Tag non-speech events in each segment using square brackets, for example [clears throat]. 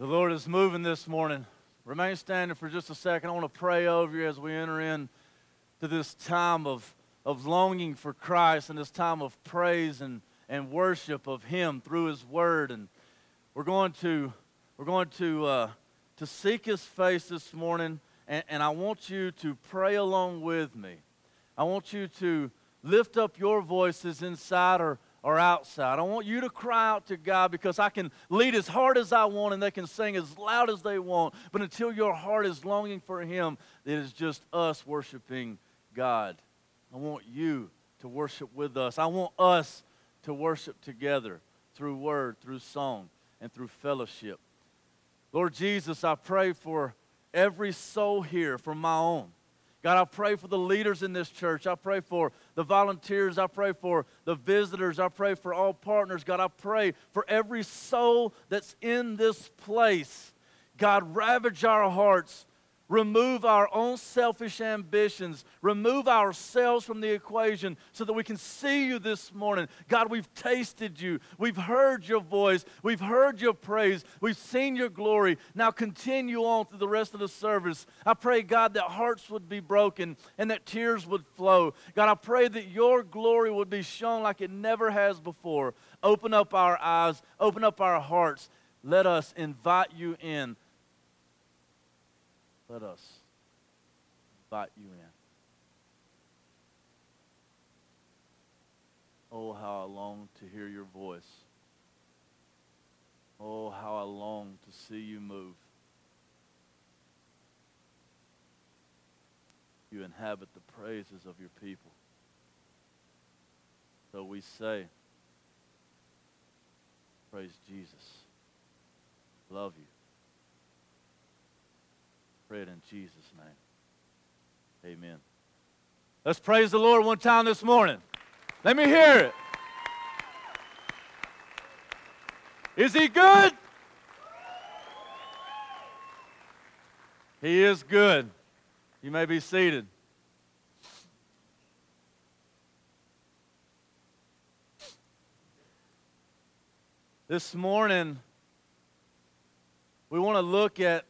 The Lord is moving this morning. Remain standing for just a second. I want to pray over you as we enter in to this time of, of longing for Christ and this time of praise and, and worship of Him through His Word. And we're going to, we're going to, uh, to seek His face this morning, and, and I want you to pray along with me. I want you to lift up your voices inside or or outside. I want you to cry out to God because I can lead as hard as I want and they can sing as loud as they want. But until your heart is longing for Him, it is just us worshiping God. I want you to worship with us. I want us to worship together through word, through song, and through fellowship. Lord Jesus, I pray for every soul here, for my own. God, I pray for the leaders in this church. I pray for the volunteers. I pray for the visitors. I pray for all partners. God, I pray for every soul that's in this place. God, ravage our hearts remove our own selfish ambitions, remove ourselves from the equation so that we can see you this morning. God, we've tasted you, we've heard your voice, we've heard your praise, we've seen your glory. Now continue on through the rest of the service. I pray, God, that hearts would be broken and that tears would flow. God, I pray that your glory would be shown like it never has before. Open up our eyes, open up our hearts. Let us invite you in let us invite you in. Oh, how I long to hear your voice. Oh, how I long to see you move. You inhabit the praises of your people. So we say, Praise Jesus. Love you. Pray it in Jesus' name. Amen. Let's praise the Lord one time this morning. Let me hear it. Is he good? He is good. You may be seated. This morning, we want to look at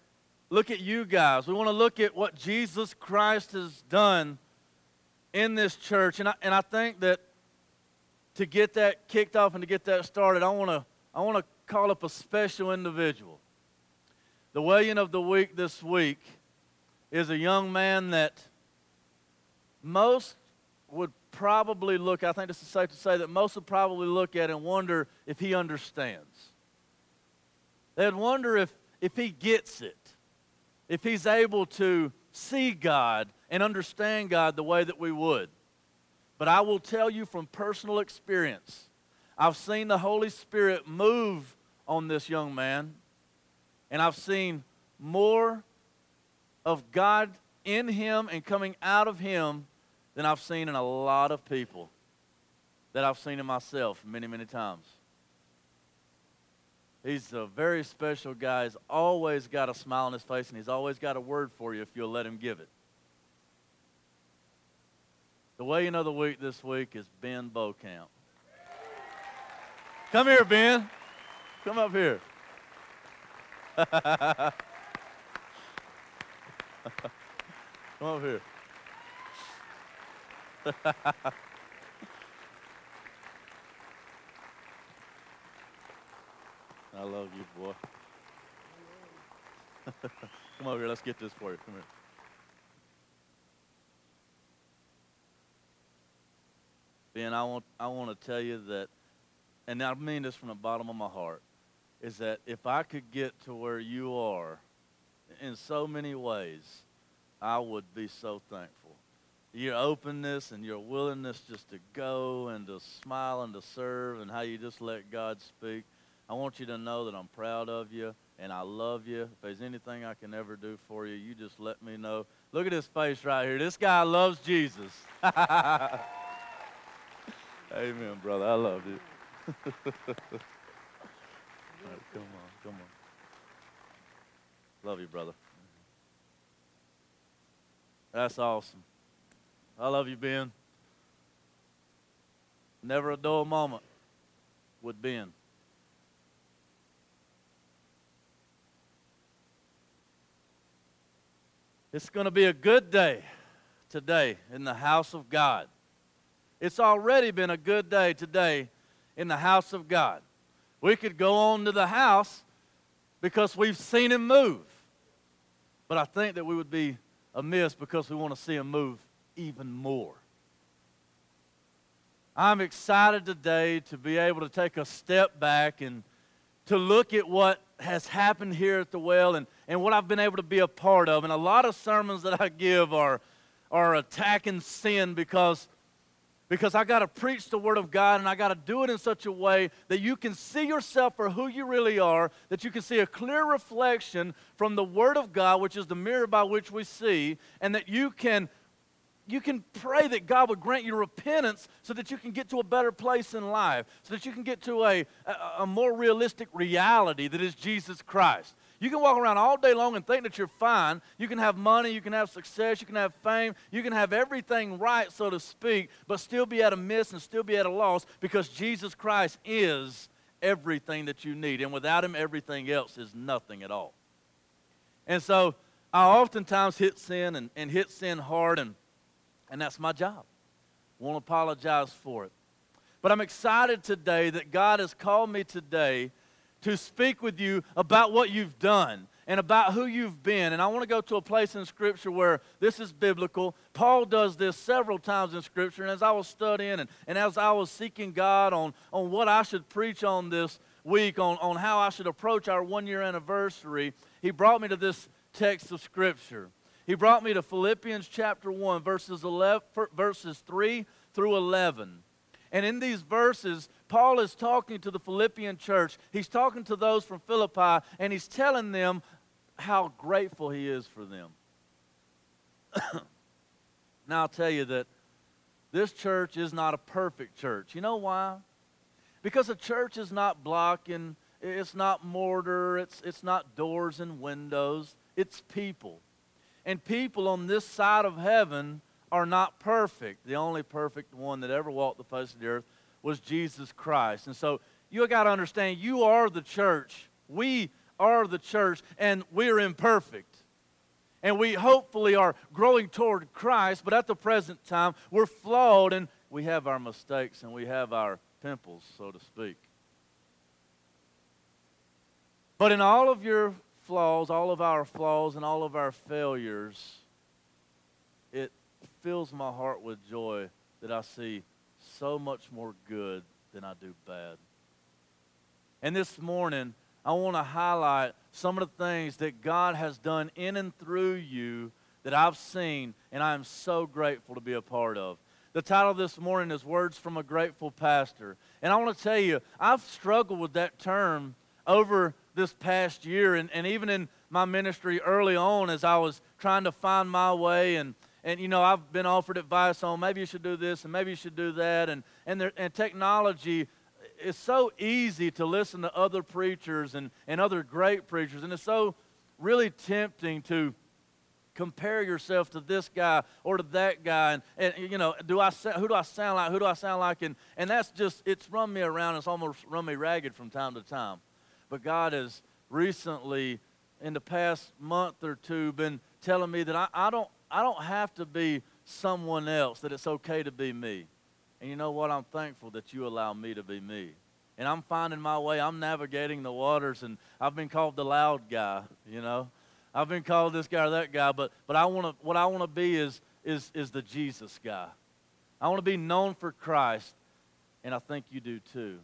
look at you guys. We want to look at what Jesus Christ has done in this church. And I, and I think that to get that kicked off and to get that started, I want to I want to call up a special individual. The William of the Week this week is a young man that most would probably look, I think this is safe to say, that most would probably look at and wonder if he understands. They'd wonder if, if he gets it if he's able to see God and understand God the way that we would. But I will tell you from personal experience, I've seen the Holy Spirit move on this young man, and I've seen more of God in him and coming out of him than I've seen in a lot of people that I've seen in myself many, many times. He's a very special guy. He's always got a smile on his face, and he's always got a word for you if you'll let him give it. The way you know the week this week is Ben Bocamp. Come here, Ben. Come up here. [laughs] Come up here. [laughs] I love you, boy. [laughs] Come over here. Let's get this for you. Come here. Ben, I want, I want to tell you that, and I mean this from the bottom of my heart, is that if I could get to where you are in so many ways, I would be so thankful. Your openness and your willingness just to go and to smile and to serve and how you just let God speak. I want you to know that I'm proud of you and I love you. If there's anything I can ever do for you, you just let me know. Look at his face right here. This guy loves Jesus. [laughs] Amen, brother. I love you. [laughs] come on, come on. Love you, brother. That's awesome. I love you, Ben. Never a dull moment with Ben. It's going to be a good day today in the house of God. It's already been a good day today in the house of God. We could go on to the house because we've seen him move. But I think that we would be amiss because we want to see him move even more. I'm excited today to be able to take a step back and to look at what has happened here at the well and, and what I've been able to be a part of. And a lot of sermons that I give are, are attacking sin because, because I got to preach the Word of God and I got to do it in such a way that you can see yourself for who you really are, that you can see a clear reflection from the Word of God, which is the mirror by which we see, and that you can you can pray that God would grant you repentance so that you can get to a better place in life, so that you can get to a, a, a, more realistic reality that is Jesus Christ. You can walk around all day long and think that you're fine. You can have money, you can have success, you can have fame, you can have everything right, so to speak, but still be at a miss and still be at a loss because Jesus Christ is everything that you need. And without Him, everything else is nothing at all. And so I oftentimes hit sin and, and hit sin hard and and that's my job. Won't apologize for it. But I'm excited today that God has called me today to speak with you about what you've done and about who you've been. And I want to go to a place in Scripture where this is biblical. Paul does this several times in Scripture. And as I was studying and, and as I was seeking God on, on what I should preach on this week, on, on how I should approach our one year anniversary, he brought me to this text of Scripture. He brought me to Philippians chapter 1, verses, 11, verses 3 through 11. And in these verses, Paul is talking to the Philippian church. He's talking to those from Philippi, and he's telling them how grateful he is for them. [coughs] now, I'll tell you that this church is not a perfect church. You know why? Because a church is not blocking, it's not mortar, it's, it's not doors and windows, it's people. And people on this side of heaven are not perfect. The only perfect one that ever walked the face of the earth was Jesus Christ. And so you got to understand you are the church. We are the church, and we're imperfect. And we hopefully are growing toward Christ, but at the present time, we're flawed and we have our mistakes and we have our pimples, so to speak. But in all of your flaws, all of our flaws, and all of our failures, it fills my heart with joy that I see so much more good than I do bad. And this morning, I want to highlight some of the things that God has done in and through you that I've seen, and I am so grateful to be a part of. The title this morning is Words from a Grateful Pastor. And I want to tell you, I've struggled with that term over this past year and, and even in my ministry early on as I was trying to find my way and and you know I've been offered advice on maybe you should do this and maybe you should do that. And and there, and technology is so easy to listen to other preachers and, and other great preachers. And it's so really tempting to compare yourself to this guy or to that guy. And, and you know do i who do i sound like? Who do i sound like? And, and that's just it's run me around. It's almost run me ragged from time to time. But God has recently, in the past month or two, been telling me that I, I, don't, I don't have to be someone else, that it's okay to be me. And you know what? I'm thankful that you allow me to be me. And I'm finding my way. I'm navigating the waters, and I've been called the loud guy, you know. I've been called this guy or that guy, but, but I wanna, what I want to be is, is, is the Jesus guy. I want to be known for Christ, and I think you do too.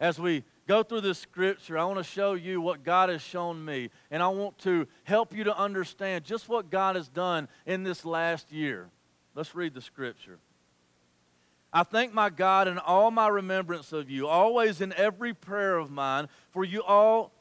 As we go through this scripture, I want to show you what God has shown me. And I want to help you to understand just what God has done in this last year. Let's read the scripture. I thank my God in all my remembrance of you, always in every prayer of mine, for you all,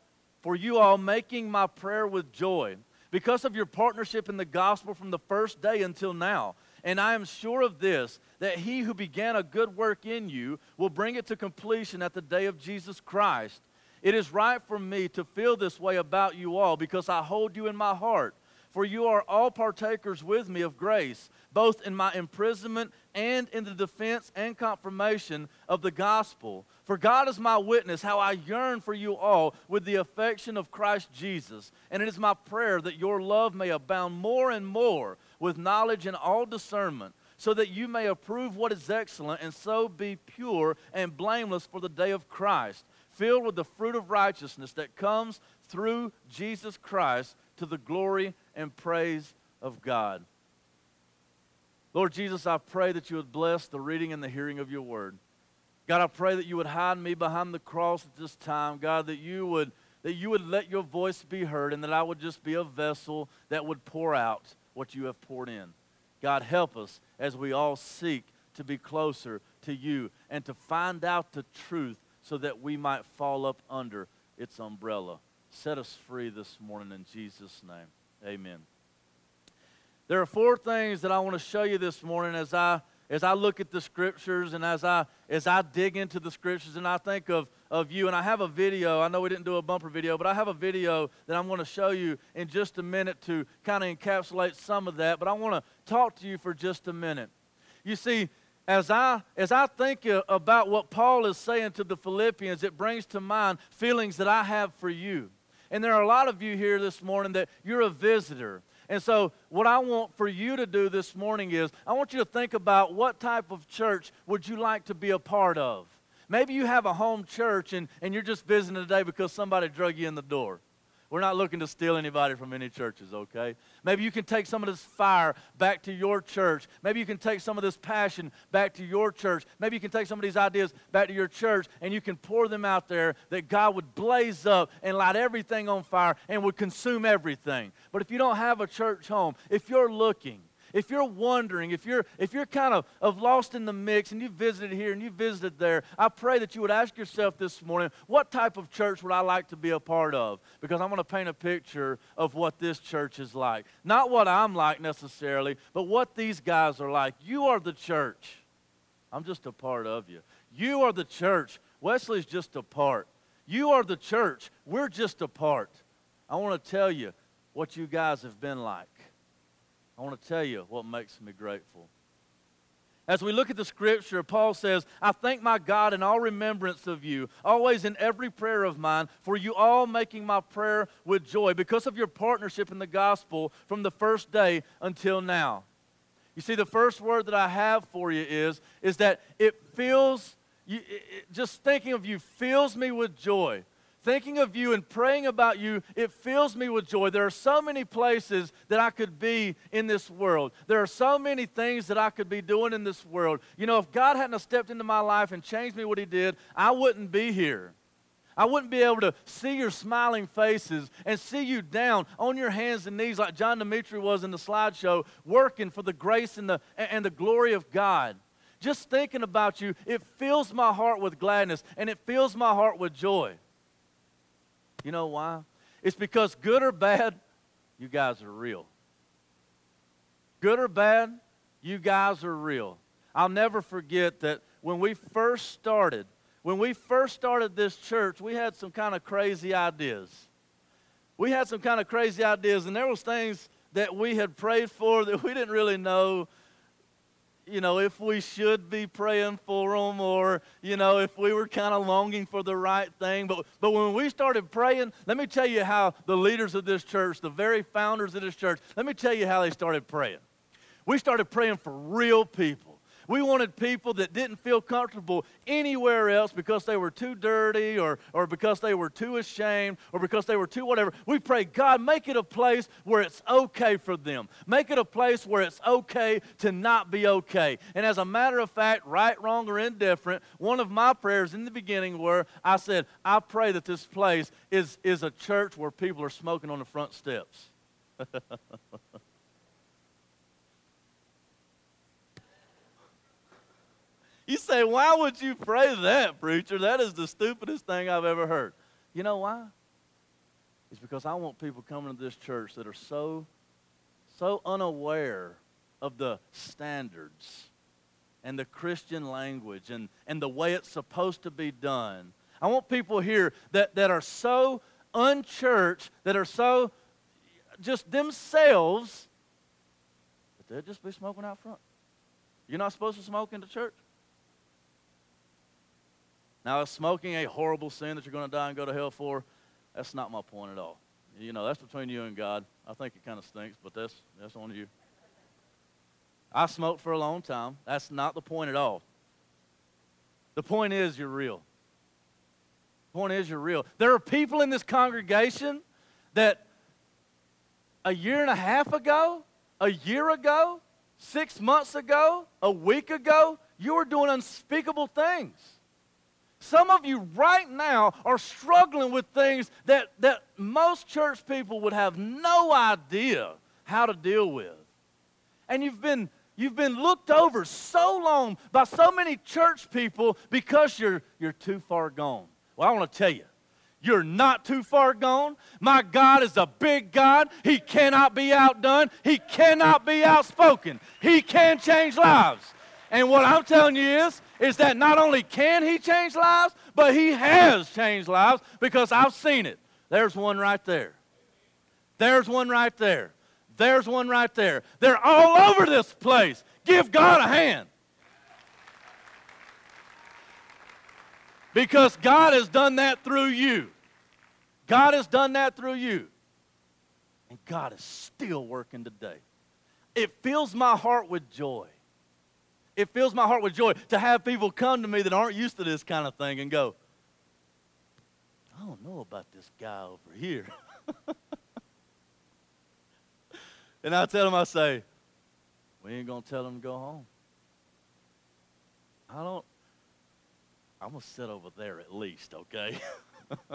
for you all making my prayer with joy, because of your partnership in the gospel from the first day until now. And I am sure of this that he who began a good work in you will bring it to completion at the day of Jesus Christ. It is right for me to feel this way about you all because I hold you in my heart. for you are all partakers with me of grace, both in my imprisonment and in the defense and confirmation of the gospel. For God is my witness, how I yearn for you all with the affection of Christ Jesus. And it is my prayer that your love may abound more and more with knowledge and all discernment, so that you may approve what is excellent, and so be pure and blameless for the day of Christ, filled with the fruit of righteousness that comes through Jesus Christ to the glory and praise of God. Lord Jesus, I pray that you would bless the reading and the hearing of your word. God, I pray that you would hide me behind the cross at this time. God, that you would that you would let your voice be heard and that I would just be a vessel that would pour out what you have poured in. God, help us as we all seek to be closer to you and to find out the truth so that we might fall up under its umbrella. Set us free this morning in Jesus' name. Amen. There are four things that I want to show you this morning as I as I look at the scriptures and as I as I dig into the scriptures and I think of, of you. And I have a video. I know we didn't do a bumper video, but I have a video that I'm going to show you in just a minute to kind of encapsulate some of that. But I want to talk to you for just a minute. You see, as I as I think about what Paul is saying to the Philippians, it brings to mind feelings that I have for you. And there are a lot of you here this morning that you're a visitor. And so, what I want for you to do this morning is I want you to think about what type of church would you like to be a part of. Maybe you have a home church and, and you're just visiting today because somebody drug you in the door. We're not looking to steal anybody from any churches, okay? Maybe you can take some of this fire back to your church. Maybe you can take some of this passion back to your church. Maybe you can take some of these ideas back to your church and you can pour them out there that God would blaze up and light everything on fire and would consume everything. But if you don't have a church home, if you're looking, if you're wondering, if you're, if you're kind of, of lost in the mix and you visited here and you visited there, I pray that you would ask yourself this morning, what type of church would I like to be a part of? Because I'm going to paint a picture of what this church is like. Not what I'm like necessarily, but what these guys are like. You are the church. I'm just a part of you. You are the church. Wesley's just a part. You are the church. We're just a part. I want to tell you what you guys have been like. I want to tell you what makes me grateful. As we look at the scripture, Paul says, I thank my God in all remembrance of you, always in every prayer of mine, for you all making my prayer with joy because of your partnership in the gospel from the first day until now. You see, the first word that I have for you is, is that it feels, you, it, just thinking of you fills me with joy thinking of you and praying about you, it fills me with joy. There are so many places that I could be in this world. There are so many things that I could be doing in this world. You know, if God hadn't stepped into my life and changed me what He did, I wouldn't be here. I wouldn't be able to see your smiling faces and see you down on your hands and knees like John Dimitri was in the slideshow, working for the grace and the, and the glory of God. Just thinking about you, it fills my heart with gladness and it fills my heart with joy. You know why? It's because good or bad, you guys are real. Good or bad, you guys are real. I'll never forget that when we first started, when we first started this church, we had some kind of crazy ideas. We had some kind of crazy ideas, and there was things that we had prayed for that we didn't really know you know, if we should be praying for them or, you know, if we were kind of longing for the right thing. But, but when we started praying, let me tell you how the leaders of this church, the very founders of this church, let me tell you how they started praying. We started praying for real people. We wanted people that didn't feel comfortable anywhere else because they were too dirty or, or because they were too ashamed or because they were too whatever. We pray, God, make it a place where it's okay for them. Make it a place where it's okay to not be okay. And as a matter of fact, right, wrong, or indifferent, one of my prayers in the beginning were I said, I pray that this place is, is a church where people are smoking on the front steps. [laughs] You say, why would you pray that, preacher? That is the stupidest thing I've ever heard. You know why? It's because I want people coming to this church that are so, so unaware of the standards and the Christian language and, and the way it's supposed to be done. I want people here that, that are so unchurched, that are so just themselves, but they'll just be smoking out front. You're not supposed to smoke in the church. Now, is smoking a horrible sin that you're going to die and go to hell for? That's not my point at all. You know, that's between you and God. I think it kind of stinks, but that's, that's on you. I smoked for a long time. That's not the point at all. The point is, you're real. The point is, you're real. There are people in this congregation that a year and a half ago, a year ago, six months ago, a week ago, you were doing unspeakable things. Some of you right now are struggling with things that, that most church people would have no idea how to deal with. And you've been, you've been looked over so long by so many church people because you're, you're too far gone. Well, I want to tell you, you're not too far gone. My God is a big God. He cannot be outdone. He cannot be outspoken. He can change lives. And what I'm telling you is, is that not only can he change lives, but he has changed lives because I've seen it. There's one right there. There's one right there. There's one right there. They're all over this place. Give God a hand. Because God has done that through you. God has done that through you. And God is still working today. It fills my heart with joy it fills my heart with joy to have people come to me that aren't used to this kind of thing and go, I don't know about this guy over here. [laughs] and I tell them, I say, we ain't going to tell him to go home. I don't, I'm going to sit over there at least, okay? [laughs]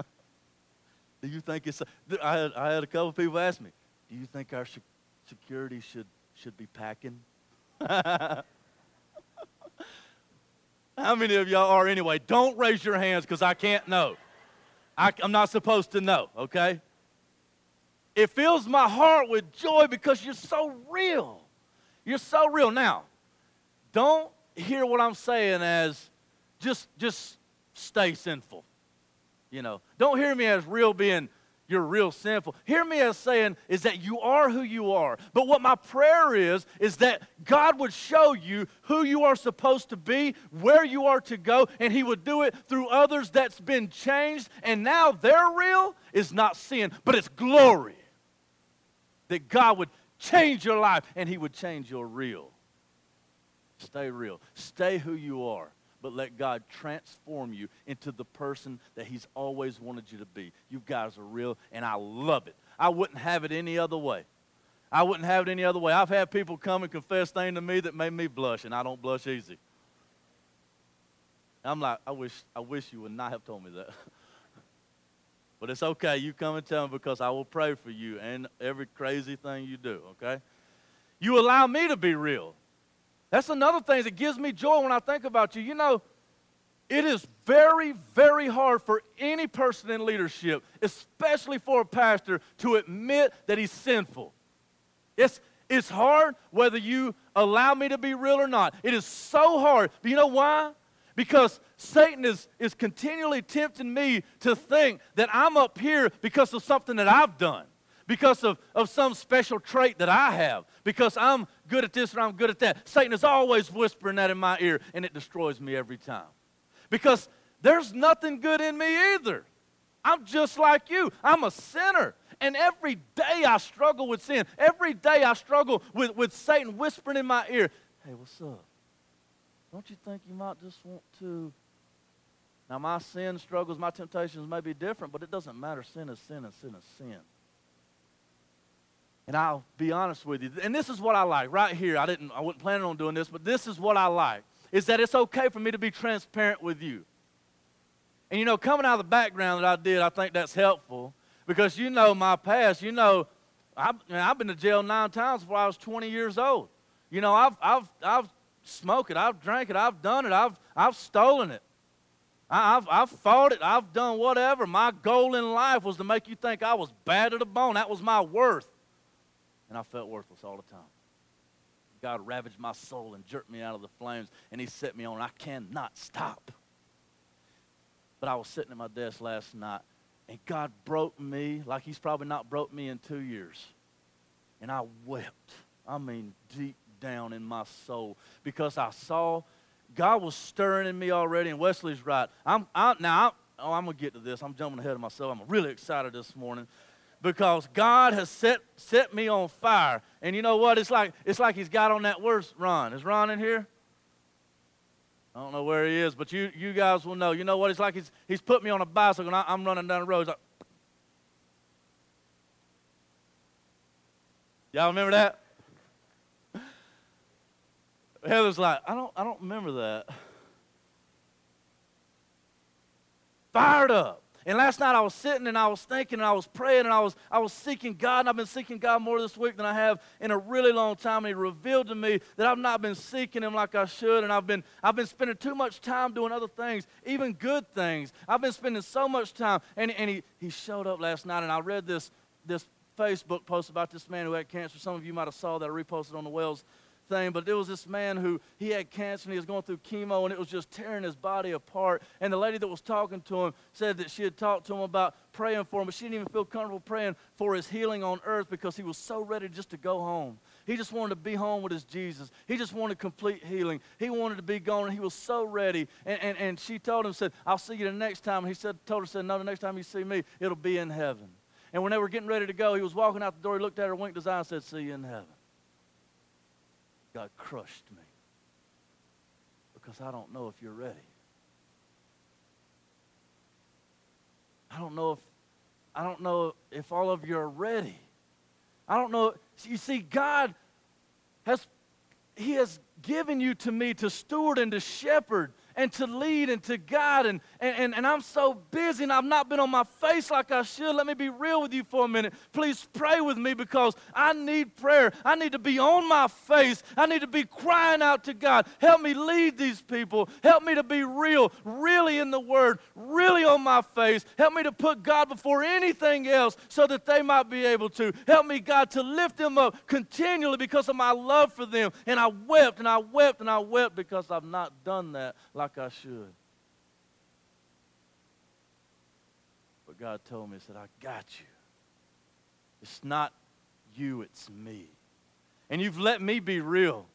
do you think it's, I had, I had a couple people ask me, do you think our security should, should be packing? [laughs] How many of y'all are anyway? Don't raise your hands because I can't know. I, I'm not supposed to know, okay? It fills my heart with joy because you're so real. You're so real. Now, don't hear what I'm saying as just just stay sinful. You know, don't hear me as real being you're real sinful. Hear me as saying is that you are who you are. But what my prayer is, is that God would show you who you are supposed to be, where you are to go, and He would do it through others that's been changed, and now their real is not sin, but it's glory. That God would change your life and He would change your real. Stay real. Stay who you are but let God transform you into the person that He's always wanted you to be. You guys are real, and I love it. I wouldn't have it any other way. I wouldn't have it any other way. I've had people come and confess things to me that made me blush, and I don't blush easy. I'm like, I wish, I wish you would not have told me that. [laughs] but it's okay. You come and tell me because I will pray for you and every crazy thing you do, okay? You allow me to be real. That's another thing that gives me joy when I think about you. You know, it is very, very hard for any person in leadership, especially for a pastor, to admit that he's sinful. It's, it's hard whether you allow me to be real or not. It is so hard. But you know why? Because Satan is, is continually tempting me to think that I'm up here because of something that I've done because of, of some special trait that I have, because I'm good at this or I'm good at that. Satan is always whispering that in my ear, and it destroys me every time. Because there's nothing good in me either. I'm just like you, I'm a sinner. And every day I struggle with sin. Every day I struggle with, with Satan whispering in my ear, hey, what's up? Don't you think you might just want to? Now, my sin struggles, my temptations may be different, but it doesn't matter. Sin is sin, and sin is sin. And I'll be honest with you. And this is what I like right here. I didn't I wasn't planning on doing this, but this is what I like. Is that it's okay for me to be transparent with you. And you know, coming out of the background that I did, I think that's helpful because you know my past. You know, I've, I've been to jail nine times before I was 20 years old. You know, I've, I've, I've smoked it, I've drank it, I've done it, I've, I've stolen it. I've, I've fought it, I've done whatever. My goal in life was to make you think I was bad to the bone. That was my worth and I felt worthless all the time. God ravaged my soul and jerked me out of the flames, and He set me on. I cannot stop. But I was sitting at my desk last night, and God broke me like He's probably not broke me in two years. and I wept. I mean, deep down in my soul because I saw God was stirring in me already, and Wesley's right. I'm I, now. I, oh, I'm gonna get to this. I'm jumping ahead of myself. I'm really excited this morning because God has set set me on fire. And you know what? It's like it's like He's got on that. Where's Ron? Is Ron in here? I don't know where he is, but you you guys will know. You know what? It's like He's He's put me on a bicycle, and I, am running down the road. Like, Y'all remember that? Heather's like, I don't, I don't remember that. Fired up. And last night I was sitting and I was thinking and I was praying and I was, I was seeking God. And I've been seeking God more this week than I have in a really long time. And He revealed to me that I've not been seeking Him like I should. And I've been, I've been spending too much time doing other things, even good things. I've been spending so much time. And, and he, he showed up last night and I read this, this Facebook post about this man who had cancer. Some of you might have saw that I reposted on the Wells thing, but there was this man who he had cancer and he was going through chemo and it was just tearing his body apart. And the lady that was talking to him said that she had talked to him about praying for him, but she didn't even feel comfortable praying for his healing on earth because he was so ready just to go home. He just wanted to be home with his Jesus. He just wanted complete healing. He wanted to be gone and he was so ready. And, and, and she told him, said, I'll see you the next time. And he said, told her, said, no, the next time you see me, it'll be in heaven. And when they were getting ready to go, he was walking out the door. He looked at her, winked his eye, and said, See you in heaven. God crushed me because I don't know if you're ready. I don't know if I don't know if all of you are ready. I don't know. You see, God has He has given you to me to steward and to shepherd and to lead and to guide. And, and, and, and I'm so busy and I've not been on my face like I should. Let me be real with you for a minute. Please pray with me because I need prayer. I need to be on my face. I need to be crying out to God. Help me lead these people. Help me to be real, really in the Word, really on my face. Help me to put God before anything else so that they might be able to. Help me, God, to lift them up continually because of my love for them. And I wept and I wept and I wept because I've not done that like I should. God told me, He said, I got you. It's not you, it's me. And you've let me be real.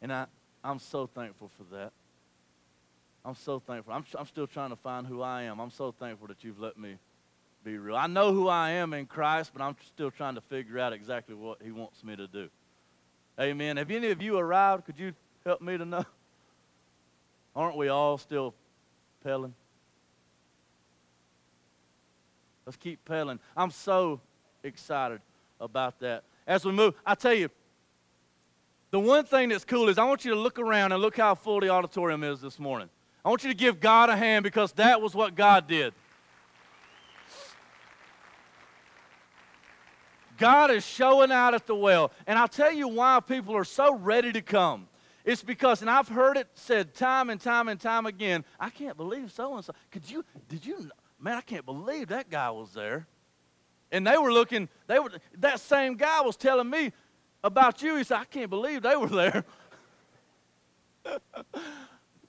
And I, I'm so thankful for that. I'm so thankful. I'm, I'm still trying to find who I am. I'm so thankful that you've let me be real. I know who I am in Christ, but I'm still trying to figure out exactly what He wants me to do. Amen. Have any of you arrived? Could you help me to know? Aren't we all still pedaling? Let's keep pedaling. I'm so excited about that. As we move, I tell you, the one thing that's cool is I want you to look around and look how full the auditorium is this morning. I want you to give God a hand because that was what God did. God is showing out at the well. And I'll tell you why people are so ready to come. It's because, and I've heard it said time and time and time again, I can't believe so and so. Could you, did you, man, I can't believe that guy was there. And they were looking, they were, that same guy was telling me about you. He said, I can't believe they were there. [laughs]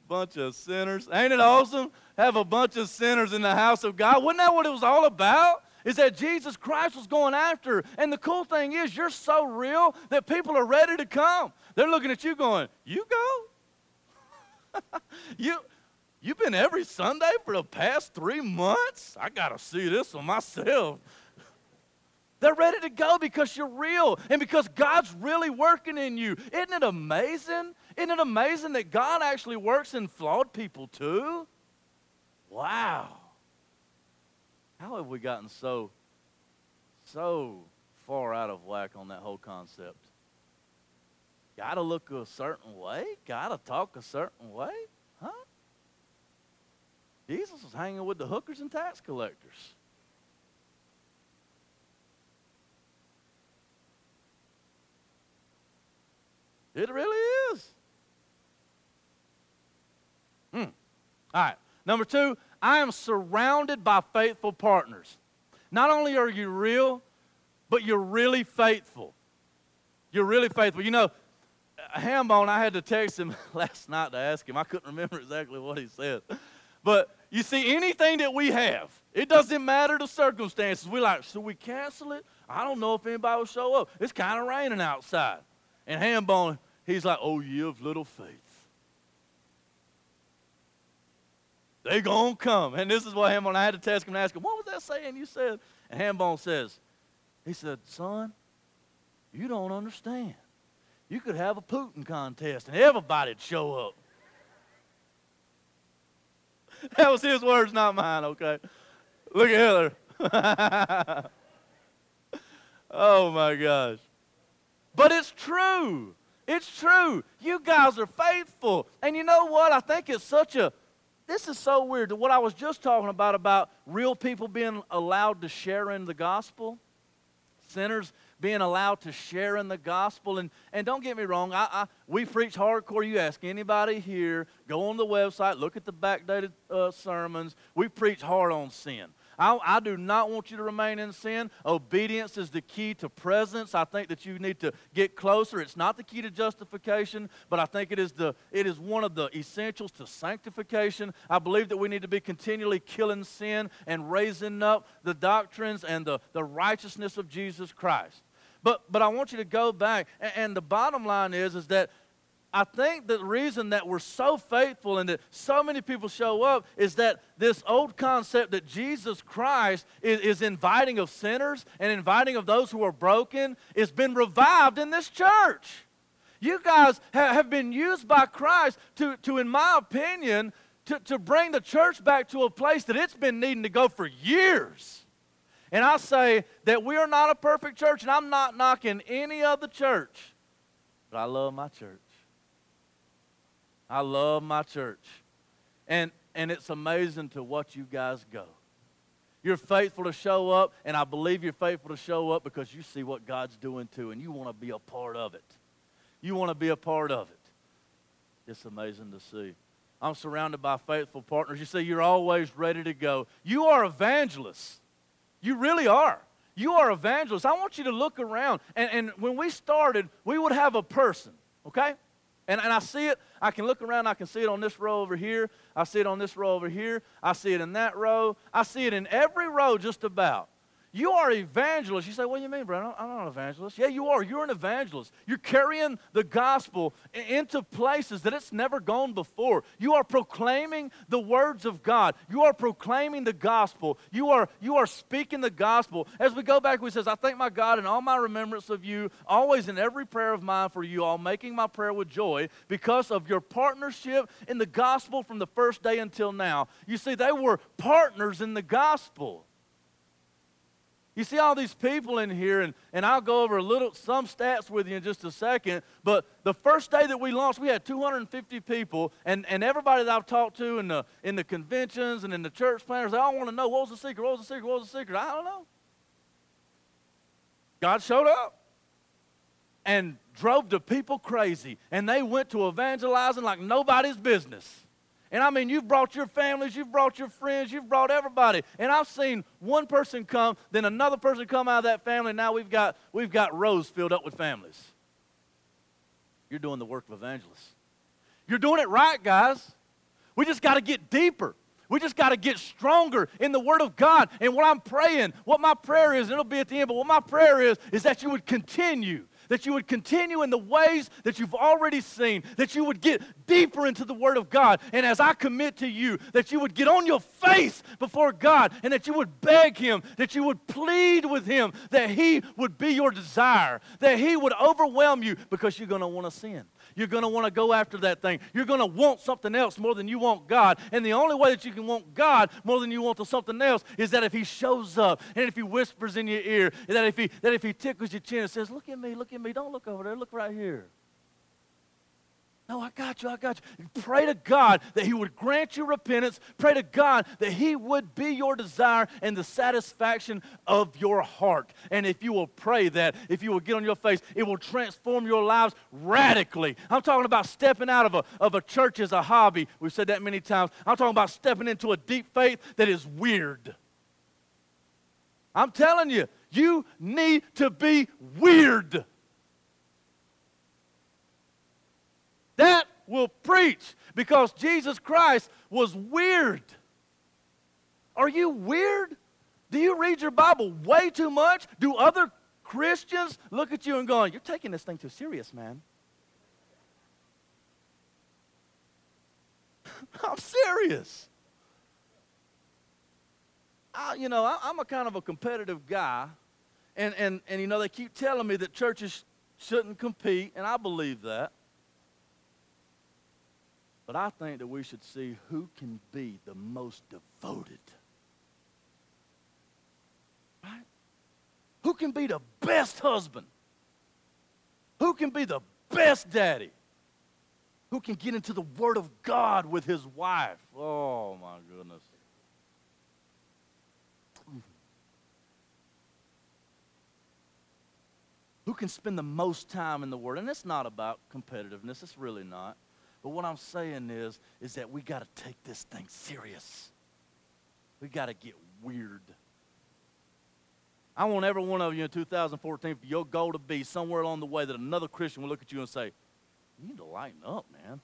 bunch of sinners. Ain't it awesome? Have a bunch of sinners in the house of God. Wasn't that what it was all about? Is that Jesus Christ was going after. And the cool thing is, you're so real that people are ready to come. They're looking at you going, You go? [laughs] you, you've been every Sunday for the past three months? I got to see this for myself. They're ready to go because you're real and because God's really working in you. Isn't it amazing? Isn't it amazing that God actually works in flawed people too? Wow. How have we gotten so, so far out of whack on that whole concept? Got to look a certain way? Got to talk a certain way? Jesus was hanging with the hookers and tax collectors. It really is. Hmm. All right. Number two, I am surrounded by faithful partners. Not only are you real, but you're really faithful. You're really faithful. You know, Hambone, I had to text him [laughs] last night to ask him. I couldn't remember exactly what he said. But you see, anything that we have, it doesn't matter the circumstances. We're like, should we cancel it? I don't know if anybody will show up. It's kind of raining outside. And Hambone, he's like, Oh, you of little faith. They gonna come. And this is what Hambone, I had to test him and ask him, what was that saying you said? And Hambone says, he said, son, you don't understand. You could have a Putin contest and everybody'd show up. [laughs] that was his words, not mine, okay? Look at Heather. [laughs] oh my gosh. But it's true. It's true. You guys are faithful. And you know what? I think it's such a this is so weird. What I was just talking about, about real people being allowed to share in the gospel, sinners being allowed to share in the gospel. And, and don't get me wrong, I, I, we preach hardcore. You ask anybody here, go on the website, look at the backdated uh, sermons. We preach hard on sin. I, I, do not want you to remain in sin. Obedience is the key to presence. I think that you need to get closer. It's not the key to justification, but I think it is, the, it is one of the essentials to sanctification. I believe that we need to be continually killing sin and raising up the doctrines and the, the righteousness of Jesus Christ. But, but I want you to go back, and, and the bottom line is, is that I think the reason that we're so faithful and that so many people show up is that this old concept that Jesus Christ is, is, inviting of sinners and inviting of those who are broken has been revived in this church. You guys ha- have been used by Christ to, to in my opinion, to, to bring the church back to a place that it's been needing to go for years. And I say that we are not a perfect church, and I'm not knocking any other church, but I love my church. I love my church. And, and it's amazing to watch you guys go. You're faithful to show up, and I believe you're faithful to show up because you see what God's doing too, and you want to be a part of it. You want to be a part of it. It's amazing to see. I'm surrounded by faithful partners. You see, you're always ready to go. You are evangelists. You really are. You are evangelists. I want you to look around. And, and when we started, we would have a person, okay? And, and I see it, I can look around, I can see it on this row over here. I see it on this row over here. I see it in that row. I see it in every row just about. You are evangelist. You say, what do you mean, Brad? I'm not an evangelist. Yeah, you are. You're an evangelist. You're carrying the gospel into places that it's never gone before. You are proclaiming the words of God. You are proclaiming the gospel. You are, you are speaking the gospel. As we go back, we says, I thank my God in all my remembrance of you, always in every prayer of mine for you all, making my prayer with joy because of your partnership in the gospel from the first day until now. You see, they were partners in the gospel. You see all these people in here, and, and I'll go over a little some stats with you in just a second. But the first day that we launched, we had 250 people, and, and everybody that I've talked to in the in the conventions and in the church planners, they all want to know what was the secret, what was the secret, what was the secret. I don't know. God showed up and drove the people crazy, and they went to evangelizing like nobody's business. And I mean, you've brought your families, you've brought your friends, you've brought everybody. And I've seen one person come, then another person come out of that family. Now we've got, we've got rows filled up with families. You're doing the work of evangelists. You're doing it right, guys. We just got to get deeper. We just got to get stronger in the Word of God. And what I'm praying, what my prayer is, and it'll be at the end, but what my prayer is, is that you would continue that you would continue in the ways that you've already seen, that you would get deeper into the Word of God. And as I commit to you, that you would get on your face before God and that you would beg Him, that you would plead with Him, that He would be your desire, that He would overwhelm you because you're going to want to sin. You're going to want to go after that thing. You're going to want something else more than you want God. And the only way that you can want God more than you want to something else is that if He shows up and if He whispers in your ear, that if He, that if he tickles your chin and says, Look at me, look at me, don't look over there, look right here. No, I got you, I got you. Pray to God that He would grant you repentance. Pray to God that He would be your desire and the satisfaction of your heart. And if you will pray that, if you will get on your face, it will transform your lives radically. I'm talking about stepping out of a, of a church as a hobby. We've said that many times. I'm talking about stepping into a deep faith that is weird. I'm telling you, you need to be weird. That will preach because Jesus Christ was weird. Are you weird? Do you read your Bible way too much? Do other Christians look at you and going, You're taking this thing too serious, man. [laughs] I'm serious. I, you know, I, am a kind of a competitive guy, and, and, and, you know, they keep telling me that churches shouldn't compete, and I believe that. But I think that we should see who can be the most devoted. Right? Who can be the best husband? Who can be the best daddy? Who can get into the Word of God with his wife? Oh, my goodness. Who can spend the most time in the Word? And it's not about competitiveness, it's really not. But what I'm saying is, is that we got to take this thing serious. We got to get weird. I want every one of you in 2014 for your goal to be somewhere along the way that another Christian will look at you and say, You need to lighten up, man.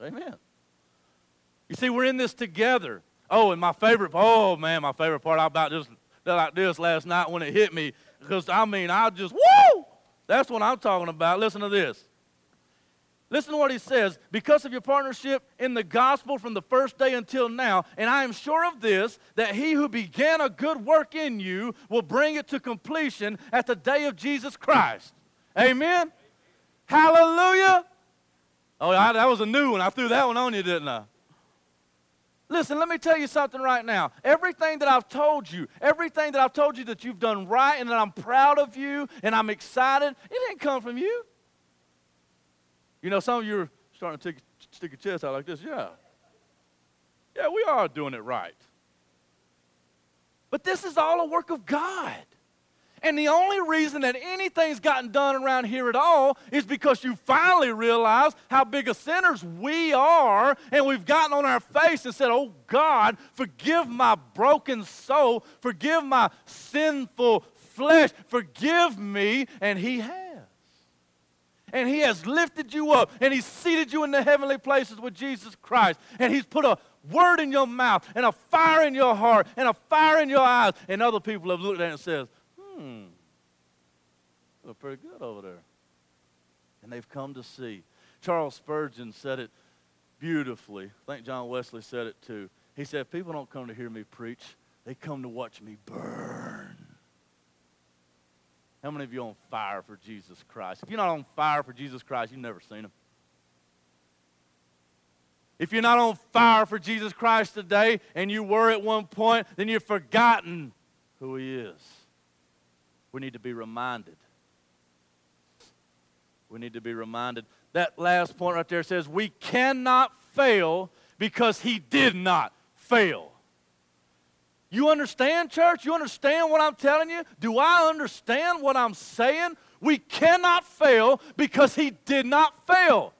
Amen. You see, we're in this together. Oh, and my favorite, oh man, my favorite part about this, like this last night when it hit me, because I mean, I just, woo! That's what I'm talking about. Listen to this. Listen to what he says. Because of your partnership in the gospel from the first day until now, and I am sure of this, that he who began a good work in you will bring it to completion at the day of Jesus Christ. Amen? Hallelujah. Oh, I, that was a new one. I threw that one on you, didn't I? Listen, let me tell you something right now. Everything that I've told you, everything that I've told you that you've done right and that I'm proud of you and I'm excited, it didn't come from you. You know, some of you are starting to stick your chest out like this. Yeah. Yeah, we are doing it right. But this is all a work of God. And the only reason that anything's gotten done around here at all is because you finally realize how big of sinners we are, and we've gotten on our face and said, Oh God, forgive my broken soul, forgive my sinful flesh, forgive me. And He has. And He has lifted you up, and He's seated you in the heavenly places with Jesus Christ, and He's put a word in your mouth, and a fire in your heart, and a fire in your eyes. And other people have looked at it and says, hmm, look pretty good over there. And they've come to see. Charles Spurgeon said it beautifully. I think John Wesley said it too. He said, People don't come to hear me preach, they come to watch me burn. How many of you on fire for Jesus Christ? If you're not on fire for Jesus Christ, you've never seen him. If you're not on fire for Jesus Christ today and you were at one point, then you've forgotten who he is. We need to be reminded. We need to be reminded. That last point right there says, We cannot fail because he did not fail. You understand, church? You understand what I'm telling you? Do I understand what I'm saying? We cannot fail because he did not fail.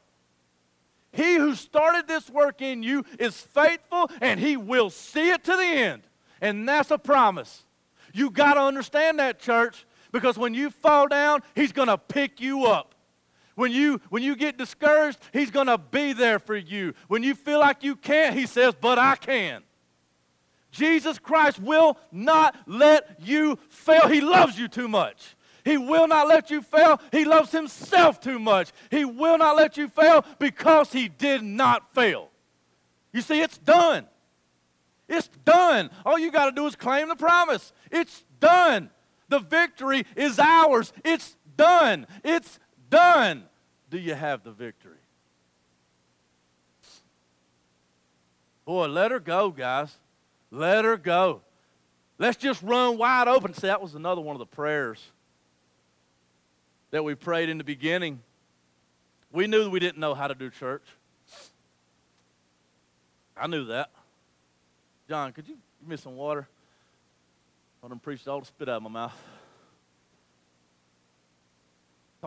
He who started this work in you is faithful and he will see it to the end. And that's a promise. You got to understand that, church, because when you fall down, He's going to pick you up. When you, when you get discouraged, He's going to be there for you. When you feel like you can't, He says, But I can. Jesus Christ will not let you fail. He loves you too much. He will not let you fail. He loves Himself too much. He will not let you fail because He did not fail. You see, it's done. It's done. All you got to do is claim the promise. It's done. The victory is ours. It's done. It's done. Do you have the victory? Boy, let her go, guys. Let her go. Let's just run wide open. See, that was another one of the prayers that we prayed in the beginning. We knew we didn't know how to do church. I knew that. John, could you give me some water? I done preached all the spit out of my mouth.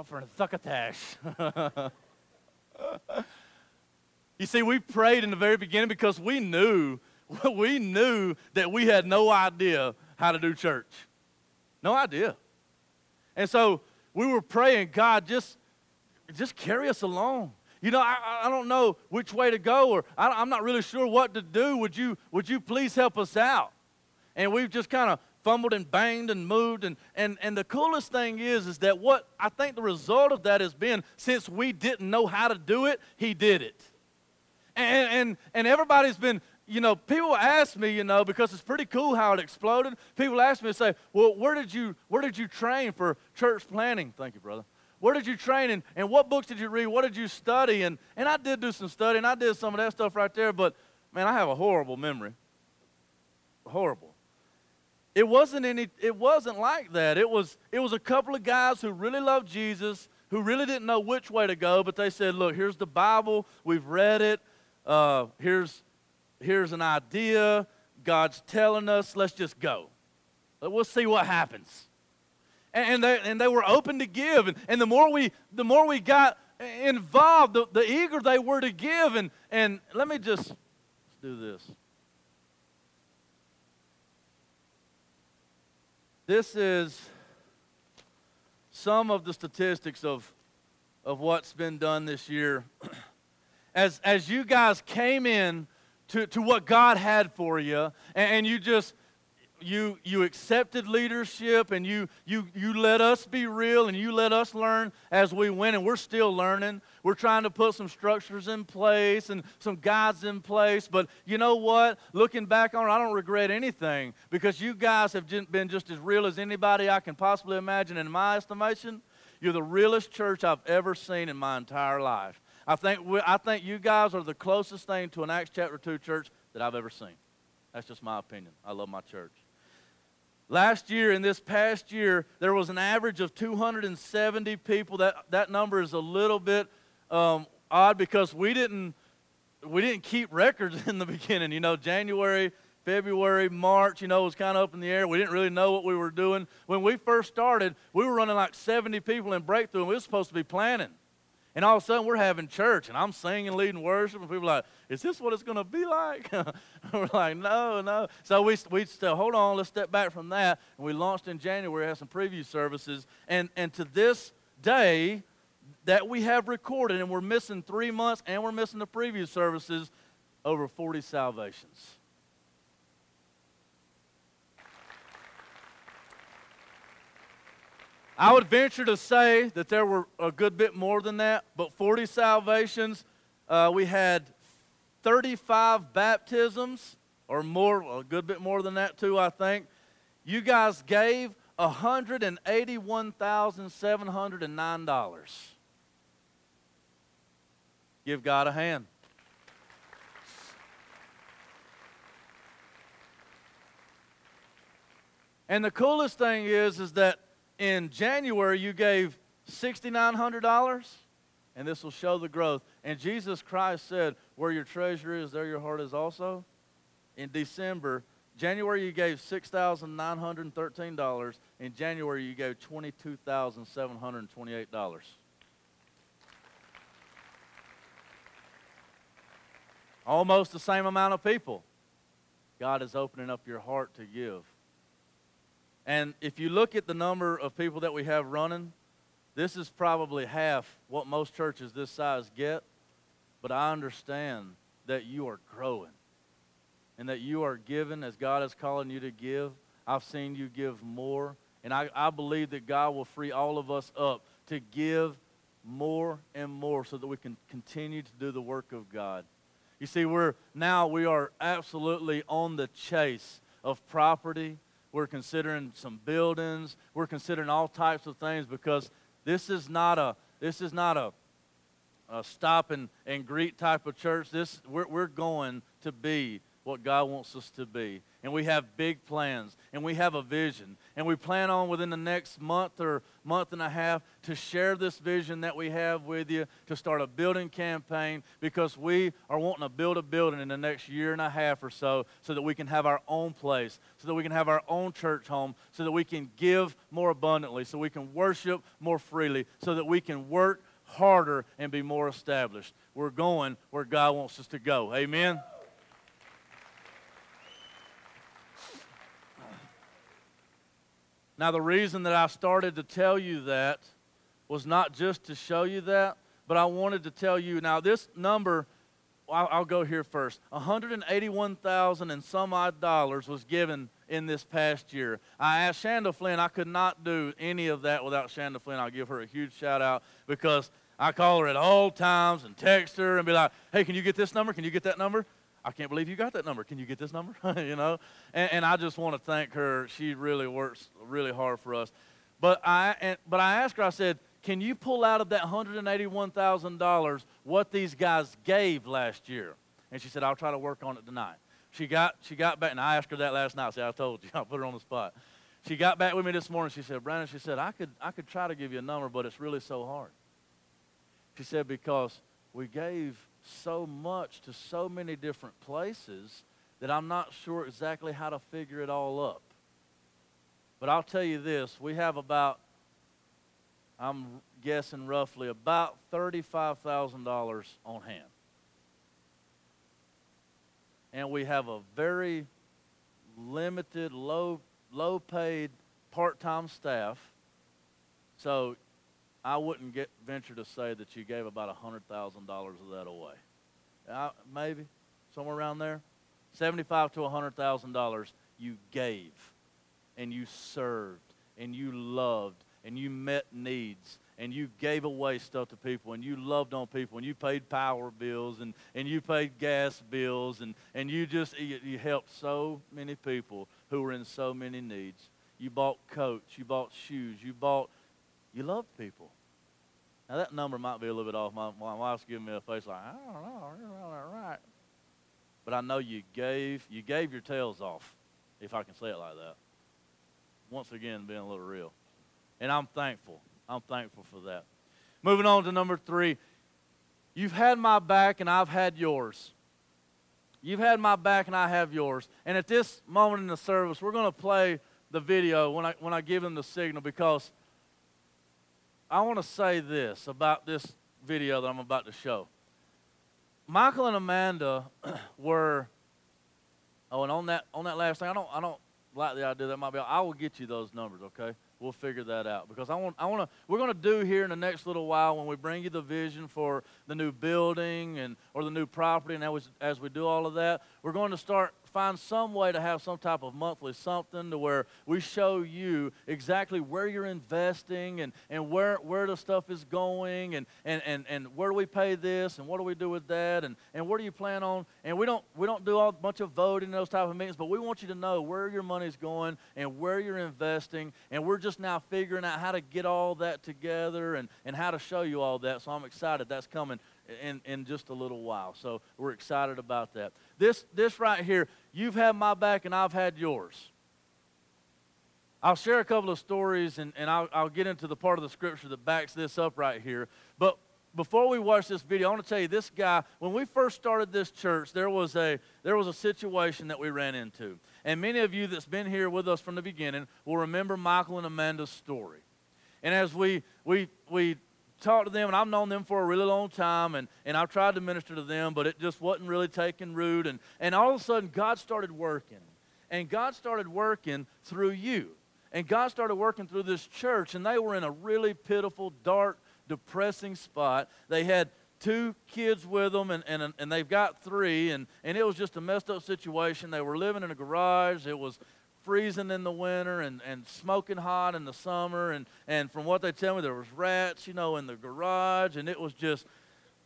for a succotash. [laughs] you see, we prayed in the very beginning because we knew, [laughs] we knew that we had no idea how to do church. No idea. And so we were praying, God, just, just carry us along. You know, I, I don't know which way to go, or I, I'm not really sure what to do. Would you, would you please help us out? And we've just kind of fumbled and banged and moved. And, and, and the coolest thing is, is that what I think the result of that has been, since we didn't know how to do it, he did it. And, and, and everybody's been, you know, people ask me, you know, because it's pretty cool how it exploded. People ask me and say, well, where did you, where did you train for church planning? Thank you, brother. Where did you train and, and what books did you read? What did you study? And, and I did do some study and I did some of that stuff right there, but man, I have a horrible memory. Horrible. It wasn't any it wasn't like that. It was it was a couple of guys who really loved Jesus, who really didn't know which way to go, but they said, look, here's the Bible, we've read it, uh, here's here's an idea, God's telling us, let's just go. We'll see what happens and they, and they were open to give. And, and the more we the more we got involved, the, the eager they were to give. And, and let me just do this. This is some of the statistics of, of what's been done this year. [clears throat] As, as you guys came in to, to what God had for you, and, and you just you you accepted leadership and you you you let us be real and you let us learn as we went and we're still learning we're trying to put some structures in place and some guides in place but you know what? Looking back on it i don't regret anything because you guys have been just as real as anybody i can possibly imagine in my estimation. You're the realest church i've ever seen in my entire life. I think we, i think you guys are the closest thing to an acts chapter 2 church that i've ever seen. That's just my opinion. I love my church. Last year, in this past year, there was an average of 270 people. That, that number is a little bit um, odd because we didn't, we didn't keep records [laughs] in the beginning. You know, January, February, March, you know, was kind of up in the air. We didn't really know what we were doing. When we first started, we were running like 70 people in breakthrough, and we were supposed to be planning. And all of a sudden, we're having church, and I'm singing, leading worship, and people are like, "Is this what it's going to be like?" [laughs] we're like, "No, no." So we we still hold on. Let's step back from that, and we launched in January. Had some preview services, and and to this day, that we have recorded, and we're missing three months, and we're missing the preview services, over 40 salvations. I would venture to say that there were a good bit more than that, but 40 salvations. Uh, we had 35 baptisms, or more, a good bit more than that too, I think. You guys gave $181,709. Give God a hand. And the coolest thing is, is that in January you gave $6,900, and this will show the growth. And Jesus Christ said, Where your treasure is, there your heart is also. In December, January you gave $6,913. In January you gave $22,728. Almost the same amount of people. God is opening up your heart to give. And if you look at the number of people that we have running, this is probably half what most churches this size get. But I understand that you are growing and that you are giving as God is calling you to give. I've seen you give more. And I, I believe that God will free all of us up to give more and more so that we can continue to do the work of God. You see, we're now we are absolutely on the chase of property we're considering some buildings. We're considering all types of things because this is not a this is not a, a stop and, and greet type of church. This we're, we're going to be what God wants us to be. And we have big plans and we have a vision. And we plan on within the next month or month and a half to share this vision that we have with you, to start a building campaign because we are wanting to build a building in the next year and a half or so so that we can have our own place, so that we can have our own church home, so that we can give more abundantly, so we can worship more freely, so that we can work harder and be more established. We're going where God wants us to go. Amen. Now, the reason that I started to tell you that was not just to show you that, but I wanted to tell you. Now, this number, I'll, I'll go here first 181,000 and some odd dollars was given in this past year. I asked Shanda Flynn, I could not do any of that without Shanda Flynn. I'll give her a huge shout out because I call her at all times and text her and be like, hey, can you get this number? Can you get that number? I can't believe you got that number. Can you get this number? [laughs] you know? And, and, I just want to thank her. She really works really hard for us. But I, and, but I asked her, I said, can you pull out of that $181,000 what these guys gave last year? And she said, I'll try to work on it tonight. She got, she got back, and I asked her that last night. See, I told you, [laughs] I put her on the spot. She got back with me this morning. She said, Brandon, she said, I could, I could try to give you a number, but it's really so hard. She said, because we gave so much to so many different places that I'm not sure exactly how to figure it all up. But I'll tell you this we have about, I'm guessing roughly, about $35,000 on hand. And we have a very limited, low, low paid part time staff. So I wouldn't get venture to say that you gave about hundred thousand dollars of that away. Maybe somewhere around there, seventy-five to hundred thousand dollars you gave, and you served, and you loved, and you met needs, and you gave away stuff to people, and you loved on people, and you paid power bills, and, and you paid gas bills, and, and you just you, you helped so many people who were in so many needs. You bought coats, you bought shoes, you bought, you loved people. Now, that number might be a little bit off. My, my wife's giving me a face like, I don't know, you're right. But I know you gave, you gave your tails off, if I can say it like that. Once again, being a little real. And I'm thankful. I'm thankful for that. Moving on to number three. You've had my back and I've had yours. You've had my back and I have yours. And at this moment in the service, we're going to play the video when I, when I give them the signal because I want to say this about this video that I'm about to show. Michael and Amanda [clears throat] were, oh, and on that on that last thing, I don't I don't like the idea that might be. I will get you those numbers, okay? We'll figure that out because I want I want to we're going to do here in the next little while when we bring you the vision for the new building and or the new property and as, as we do all of that, we're going to start find some way to have some type of monthly something to where we show you exactly where you're investing and, and where, where the stuff is going and, and, and, and where do we pay this and what do we do with that and, and where do you plan on? And we don't we don't do a bunch of voting those type of meetings but we want you to know where your money's going and where you're investing. And we're just now figuring out how to get all that together and, and how to show you all that. So i'm excited that's coming in, in just a little while. So we're excited about that. This, this right here, you've had my back and I've had yours. I'll share a couple of stories and, and I'll, I'll get into the part of the scripture that backs this up right here. But before we watch this video, I want to tell you this guy, when we first started this church, there was a there was a situation that we ran into. And many of you that's been here with us from the beginning will remember Michael and Amanda's story. And as we we we talked to them, and I've known them for a really long time, and, and I've tried to minister to them, but it just wasn't really taking root. And, and all of a sudden, God started working. And God started working through you. And God started working through this church, and they were in a really pitiful, dark, depressing spot. They had two kids with them, and, and, and they've got three, and, and it was just a messed up situation. They were living in a garage. It was freezing in the winter and, and smoking hot in the summer. And, and from what they tell me, there was rats, you know, in the garage. And it was just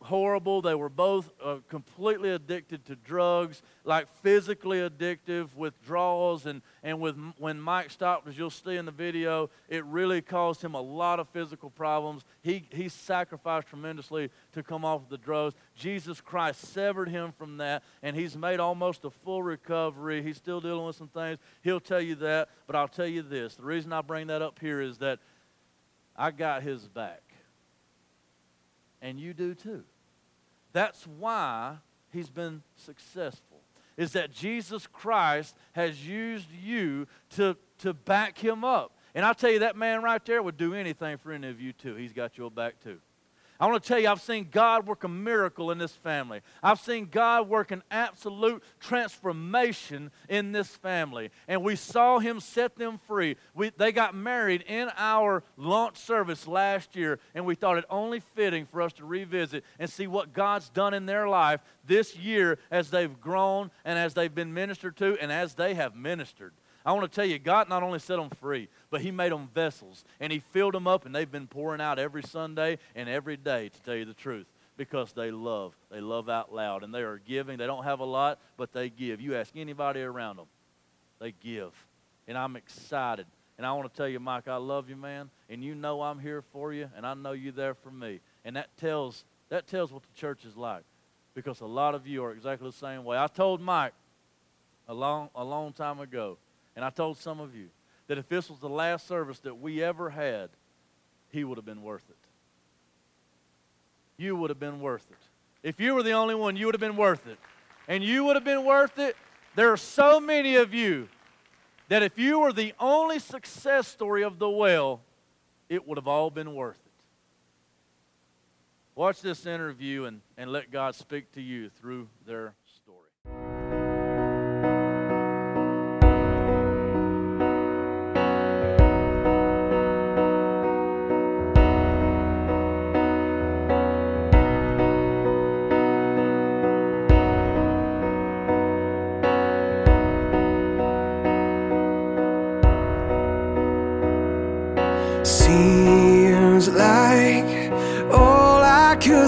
horrible. They were both uh, completely addicted to drugs, like physically addictive, withdrawals. And, and with, when Mike stopped, as you'll see in the video, it really caused him a lot of physical problems. He, he sacrificed tremendously to come off of the drugs. Jesus Christ severed him from that, and he's made almost a full recovery. He's still dealing with some things. He'll tell you that, but I'll tell you this. The reason I bring that up here is that I got his back. And you do too. That's why he's been successful. Is that Jesus Christ has used you to, to back him up. And I'll tell you, that man right there would do anything for any of you too. He's got your back too. I want to tell you, I've seen God work a miracle in this family. I've seen God work an absolute transformation in this family. And we saw Him set them free. We, they got married in our launch service last year, and we thought it only fitting for us to revisit and see what God's done in their life this year as they've grown and as they've been ministered to and as they have ministered. I want to tell you, God not only set them free, but He made them vessels. And He filled them up, and they've been pouring out every Sunday and every day, to tell you the truth, because they love. They love out loud. And they are giving. They don't have a lot, but they give. You ask anybody around them, they give. And I'm excited. And I want to tell you, Mike, I love you, man. And you know I'm here for you, and I know you're there for me. And that tells, that tells what the church is like because a lot of you are exactly the same way. I told Mike a long, a long time ago, and I told some of you that if this was the last service that we ever had, he would have been worth it. You would have been worth it. If you were the only one, you would have been worth it. And you would have been worth it. There are so many of you that if you were the only success story of the well, it would have all been worth it. Watch this interview and, and let God speak to you through their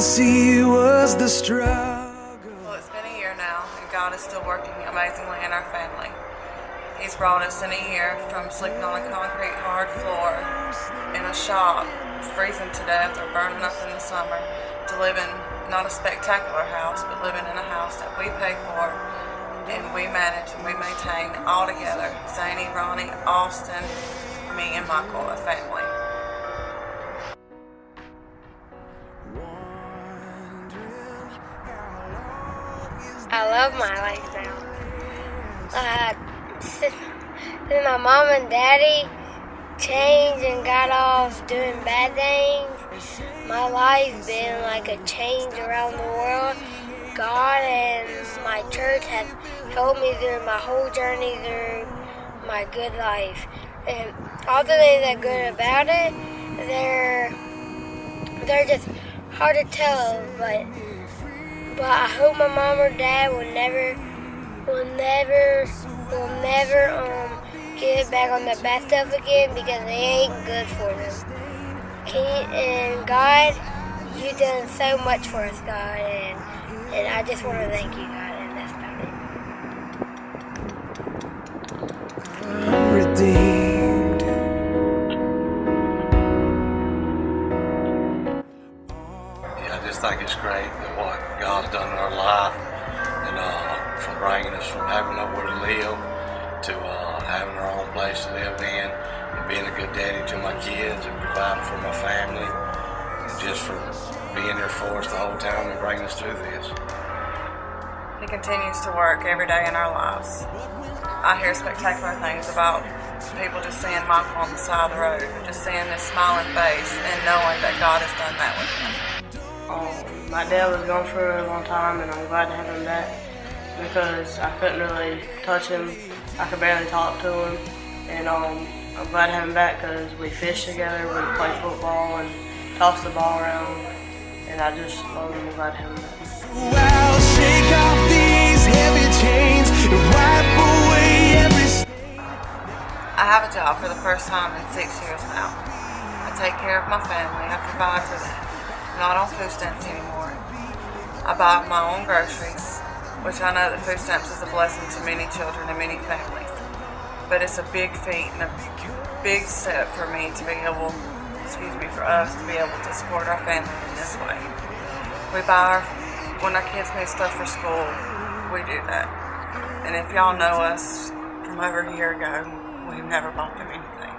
see was the struggle. Well, it's been a year now, and God is still working amazingly in our family. He's brought us in a year from sleeping on a concrete hard floor in a shop, freezing to death or burning up in the summer, to living not a spectacular house, but living in a house that we pay for and we manage and we maintain all together. Zany, Ronnie, Austin, me, and Michael, a family. I love my life now. Uh, my mom and daddy changed and got off doing bad things, my life's been like a change around the world. God and my church have helped me through my whole journey through my good life. And all the things that good about it, they're they're just hard to tell, but but I hope my mom or dad will never, will never, will never um get back on the bad stuff again because they ain't good for them. Can you, and God, you've done so much for us, God, and and I just want to thank you, God, and that's about it. I'm redeemed. Yeah, I just think it's great that what God's done in our life, and uh, from bringing us from having nowhere to live to uh, having our own place to live in, and being a good daddy to my kids, and providing for my family, and just for being there for us the whole time and bringing us through this. He continues to work every day in our lives. I hear spectacular things about people just seeing Michael on the side of the road, just seeing his smiling face and knowing that God has done that with him. Um, my dad was gone for a long time, and I'm glad to have him back because I couldn't really touch him. I could barely talk to him, and um, I'm glad to have him back because we fish together, we play football, and toss the ball around, and I just love him. I'm glad to have him back. I'll shake off these heavy chains and wipe away every. I have a job for the first time in six years now. I take care of my family. I provide for them. Not on food stamps anymore. I buy my own groceries, which I know that food stamps is a blessing to many children and many families. But it's a big feat and a big step for me to be able, excuse me, for us to be able to support our family in this way. We buy our, when our kids need stuff for school, we do that. And if y'all know us from over a year ago, we never bought them anything.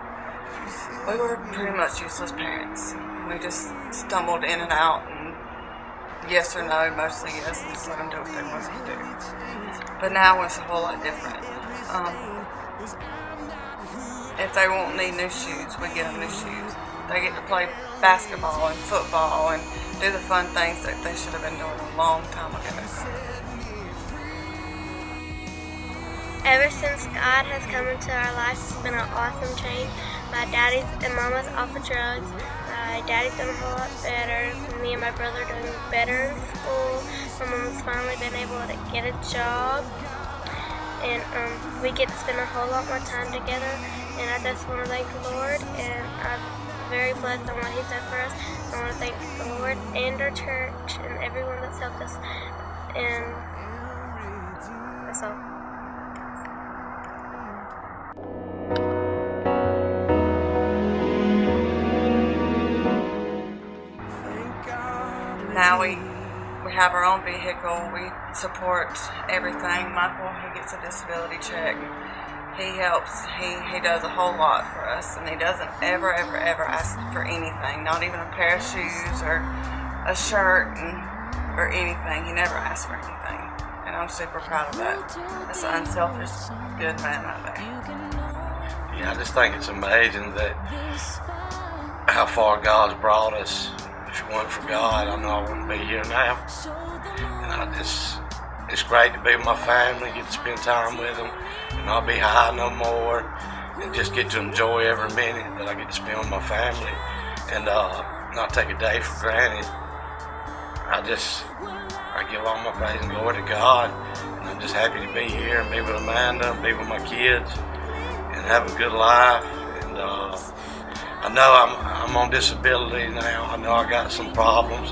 We were pretty much useless parents. We just stumbled in and out and yes or no, mostly yes, and just let them do what they wanted to do. But now it's a whole lot different. Um, if they won't need new shoes, we get them new shoes. They get to play basketball and football and do the fun things that they should have been doing a long time ago. Ever since God has come into our lives, it's been an awesome change. My daddy's and mama's off of drugs. My daddy's doing a whole lot better. Me and my brother are doing better in school. My mom's finally been able to get a job. and um, we get to spend a whole lot more time together. And I just want to thank the Lord, and I'm very blessed on what He's done for us. I want to thank the Lord and our church and everyone that's helped us. And Now we we have our own vehicle. We support everything. Michael, he gets a disability check. He helps. He he does a whole lot for us, and he doesn't ever ever ever ask for anything. Not even a pair of shoes or a shirt and, or anything. He never asks for anything, and I'm super proud of that. That's an unselfish, good man right there. Yeah, I just think it's amazing that how far God's brought us. If it weren't for God, I know I wouldn't be here now. And I just, it's great to be with my family, get to spend time with them, and not be high no more, and just get to enjoy every minute that I get to spend with my family, and uh, not take a day for granted. I just, I give all my praise and glory to God, and I'm just happy to be here and be with Amanda, and be with my kids and have a good life. And uh, I know I'm, I'm on disability now. I know I got some problems,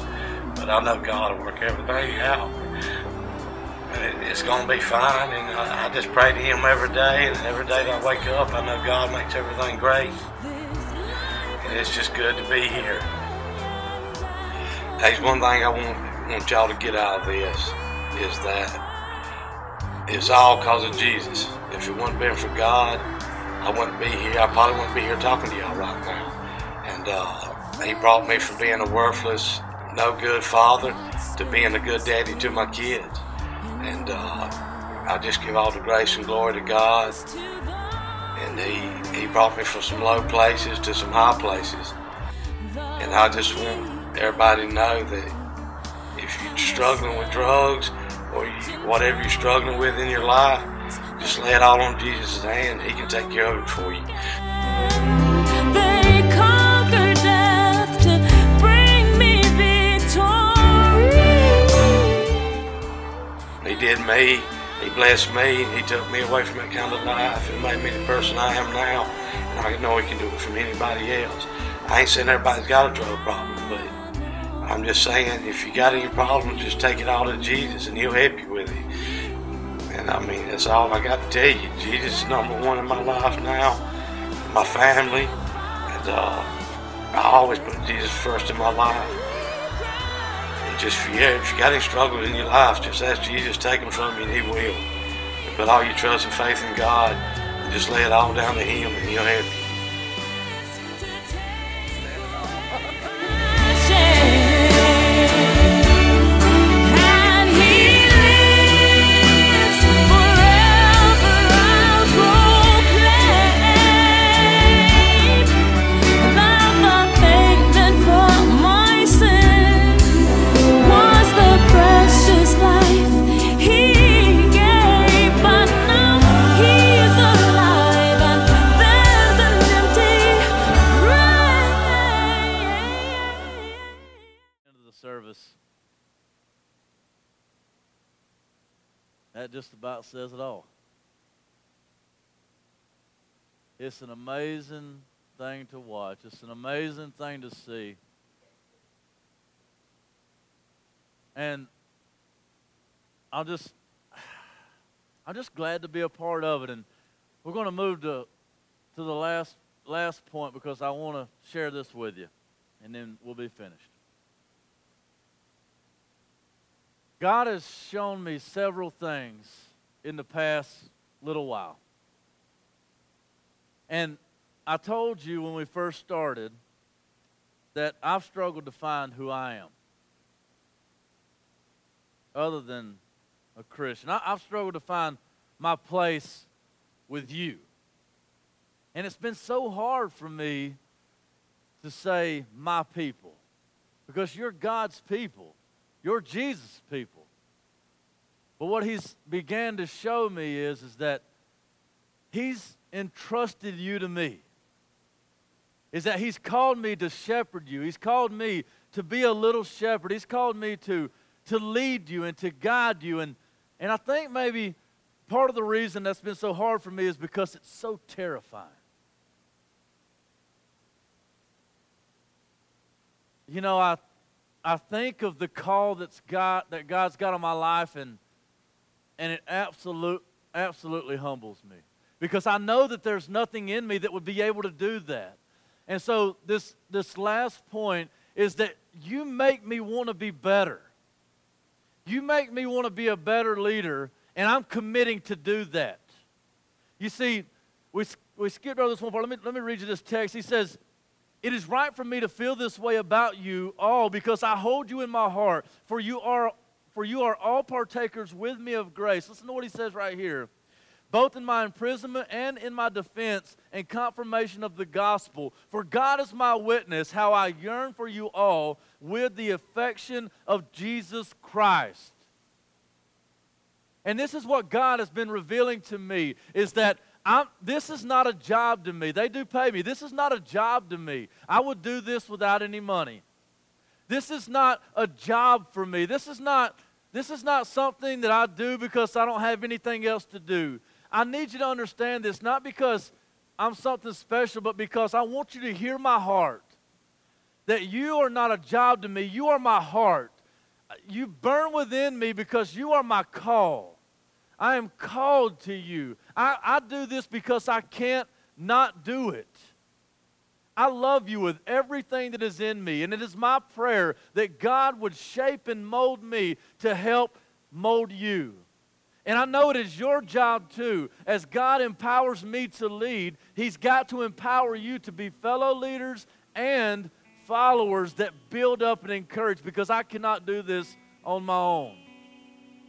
but I know God will work everything out. And it, it's going to be fine. And I, I just pray to Him every day. And every day that I wake up, I know God makes everything great. And it's just good to be here. There's one thing I want, want y'all to get out of this is that it's all because of Jesus. If it wouldn't been for God, I wouldn't be here. I probably wouldn't be here talking to y'all right now. And uh, He brought me from being a worthless, no good father to being a good daddy to my kids. And uh, I just give all the grace and glory to God. And He He brought me from some low places to some high places. And I just want everybody to know that if you're struggling with drugs or you, whatever you're struggling with in your life, just lay it all on Jesus' hand. He can take care of it for you. They conquer death to bring me victory. He did me. He blessed me. He took me away from that kind of life and made me the person I am now. And I know He can do it from anybody else. I ain't saying everybody's got a drug problem, but I'm just saying if you got any problems, just take it all to Jesus and He'll help you with it. And I mean, that's all I got to tell you. Jesus is number one in my life now, my family, and uh, I always put Jesus first in my life. And just for you, if you got any struggles in your life, just ask Jesus take them from you, and He will. Put all your trust and faith in God, and just lay it all down to Him, and He'll help you. Just about says it all. It's an amazing thing to watch. It's an amazing thing to see. And I'm just I'm just glad to be a part of it and we're going to move to to the last last point because I want to share this with you and then we'll be finished. God has shown me several things in the past little while. And I told you when we first started that I've struggled to find who I am other than a Christian. I, I've struggled to find my place with you. And it's been so hard for me to say my people because you're God's people. You're Jesus' people. But what he's began to show me is, is that he's entrusted you to me. Is that he's called me to shepherd you. He's called me to be a little shepherd. He's called me to, to lead you and to guide you. And, and I think maybe part of the reason that's been so hard for me is because it's so terrifying. You know, I, I think of the call that's got, that God's got on my life, and, and it absolute, absolutely humbles me because I know that there's nothing in me that would be able to do that. And so, this, this last point is that you make me want to be better. You make me want to be a better leader, and I'm committing to do that. You see, we, we skipped over this one part. Let me, let me read you this text. He says, It is right for me to feel this way about you all because I hold you in my heart, for you are, for you are all partakers with me of grace. Listen to what he says right here both in my imprisonment and in my defense and confirmation of the gospel. For God is my witness, how I yearn for you all with the affection of Jesus Christ. And this is what God has been revealing to me is that I'm, this is not a job to me. They do pay me. This is not a job to me. I would do this without any money. This is not a job for me. This is not this is not something that I do because I don't have anything else to do. I need you to understand this, not because I'm something special, but because I want you to hear my heart. That you are not a job to me, you are my heart. You burn within me because you are my call. I am called to you. I, I do this because I can't not do it. I love you with everything that is in me, and it is my prayer that God would shape and mold me to help mold you. And I know it is your job too. As God empowers me to lead, He's got to empower you to be fellow leaders and followers that build up and encourage because I cannot do this on my own.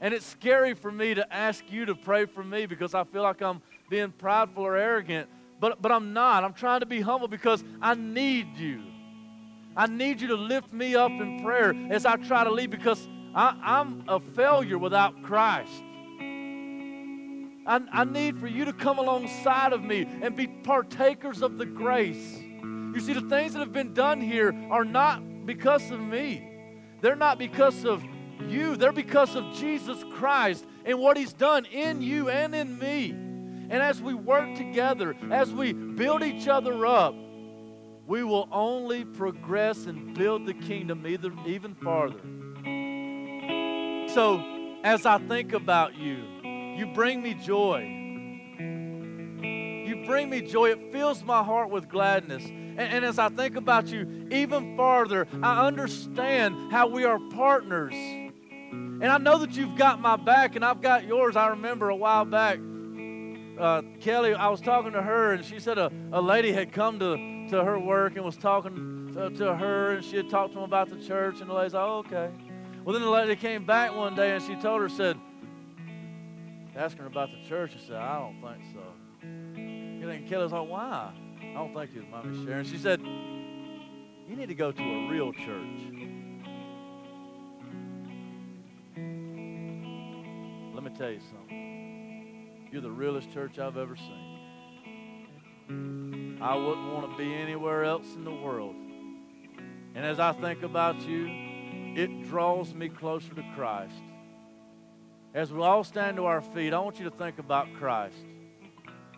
And it's scary for me to ask you to pray for me because I feel like I'm being prideful or arrogant, but, but I'm not. I'm trying to be humble because I need you. I need you to lift me up in prayer as I try to lead because I, I'm a failure without Christ. I, I need for you to come alongside of me and be partakers of the grace. You see, the things that have been done here are not because of me, they're not because of you, they're because of Jesus Christ and what He's done in you and in me. And as we work together, as we build each other up, we will only progress and build the kingdom either, even farther. So, as I think about you, you bring me joy. You bring me joy. It fills my heart with gladness. And, and, as I think about you even farther, I understand how we are partners. And I know that you've got my back and I've got yours. I remember a while back, uh, Kelly, I was talking to her and she said a, a lady had come to, to her work and was talking to, to her and she had talked to him about the church. And the lady's like, oh, okay. Well, then the lady came back one day and she told her, said, asking her about the church. She said, I don't think so. And then Kelly's like, why? I don't think you mind me sharing. She said, you need to go to a real church. Me tell you something. You're the realest church I've ever seen. I wouldn't want to be anywhere else in the world. And as I think about you, it draws me closer to Christ. As we all stand to our feet, I want you to think about Christ.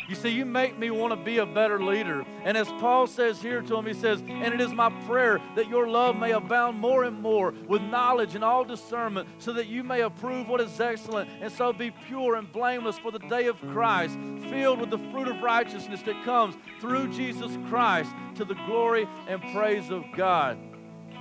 You see, you make me want to be a better leader. And as Paul says here to him, he says, And it is my prayer that your love may abound more and more with knowledge and all discernment, so that you may approve what is excellent, and so be pure and blameless for the day of Christ, filled with the fruit of righteousness that comes through Jesus Christ to the glory and praise of God.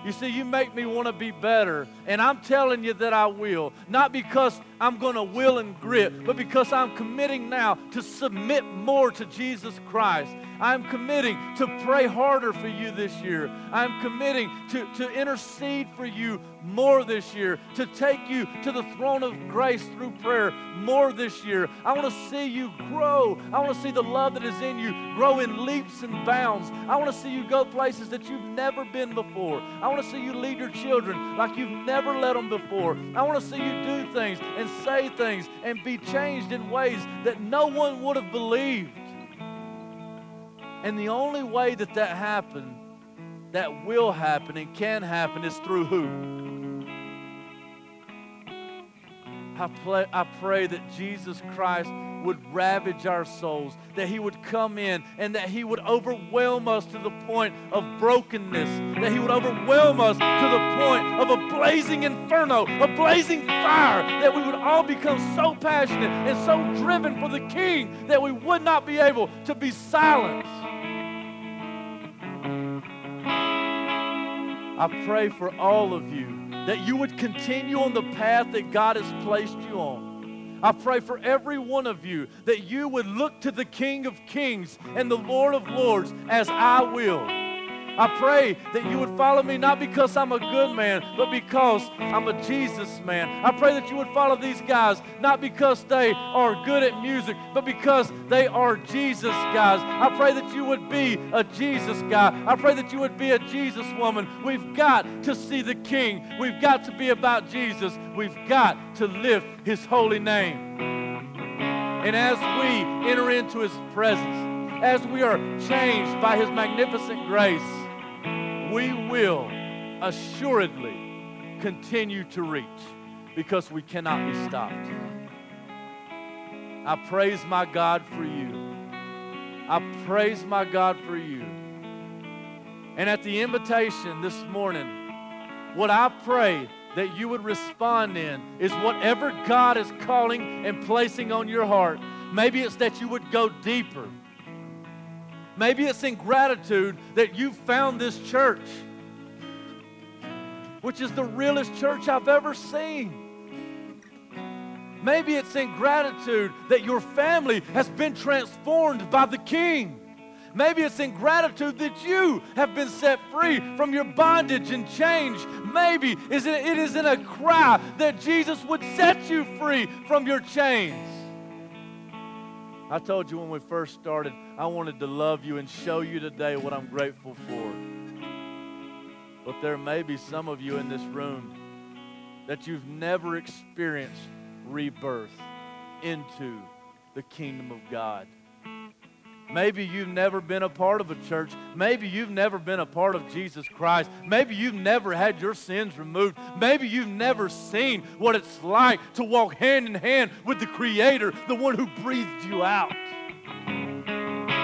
You see, you make me want to be better. And I'm telling you that I will. Not because I'm going to will and grit, but because I'm committing now to submit more to Jesus Christ. I'm committing to pray harder for you this year. I'm committing to, to intercede for you more this year, to take you to the throne of grace through prayer more this year. I want to see you grow. I want to see the love that is in you grow in leaps and bounds. I want to see you go places that you've never been before. I want to see you lead your children like you've never led them before. I want to see you do things and say things and be changed in ways that no one would have believed. And the only way that that happened, that will happen and can happen is through who? I, play, I pray that Jesus Christ would ravage our souls, that He would come in and that He would overwhelm us to the point of brokenness, that He would overwhelm us to the point of a blazing inferno, a blazing fire, that we would all become so passionate and so driven for the King that we would not be able to be silent. I pray for all of you that you would continue on the path that God has placed you on. I pray for every one of you that you would look to the King of Kings and the Lord of Lords as I will. I pray that you would follow me not because I'm a good man, but because I'm a Jesus man. I pray that you would follow these guys not because they are good at music, but because they are Jesus guys. I pray that you would be a Jesus guy. I pray that you would be a Jesus woman. We've got to see the King. We've got to be about Jesus. We've got to lift his holy name. And as we enter into his presence, as we are changed by his magnificent grace, we will assuredly continue to reach because we cannot be stopped. I praise my God for you. I praise my God for you. And at the invitation this morning, what I pray that you would respond in is whatever God is calling and placing on your heart. Maybe it's that you would go deeper. Maybe it's in gratitude that you found this church, which is the realest church I've ever seen. Maybe it's in gratitude that your family has been transformed by the King. Maybe it's in gratitude that you have been set free from your bondage and change. Maybe it is in a cry that Jesus would set you free from your chains. I told you when we first started, I wanted to love you and show you today what I'm grateful for. But there may be some of you in this room that you've never experienced rebirth into the kingdom of God. Maybe you've never been a part of a church. Maybe you've never been a part of Jesus Christ. Maybe you've never had your sins removed. Maybe you've never seen what it's like to walk hand in hand with the Creator, the one who breathed you out.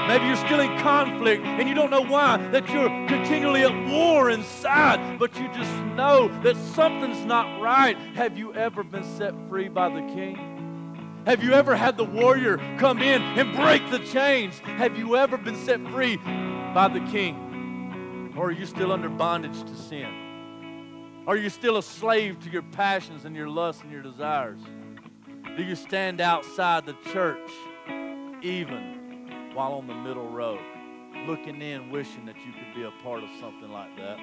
Maybe you're still in conflict and you don't know why, that you're continually at war inside, but you just know that something's not right. Have you ever been set free by the King? Have you ever had the warrior come in and break the chains? Have you ever been set free by the king? Or are you still under bondage to sin? Are you still a slave to your passions and your lusts and your desires? Do you stand outside the church even while on the middle road, looking in, wishing that you could be a part of something like that?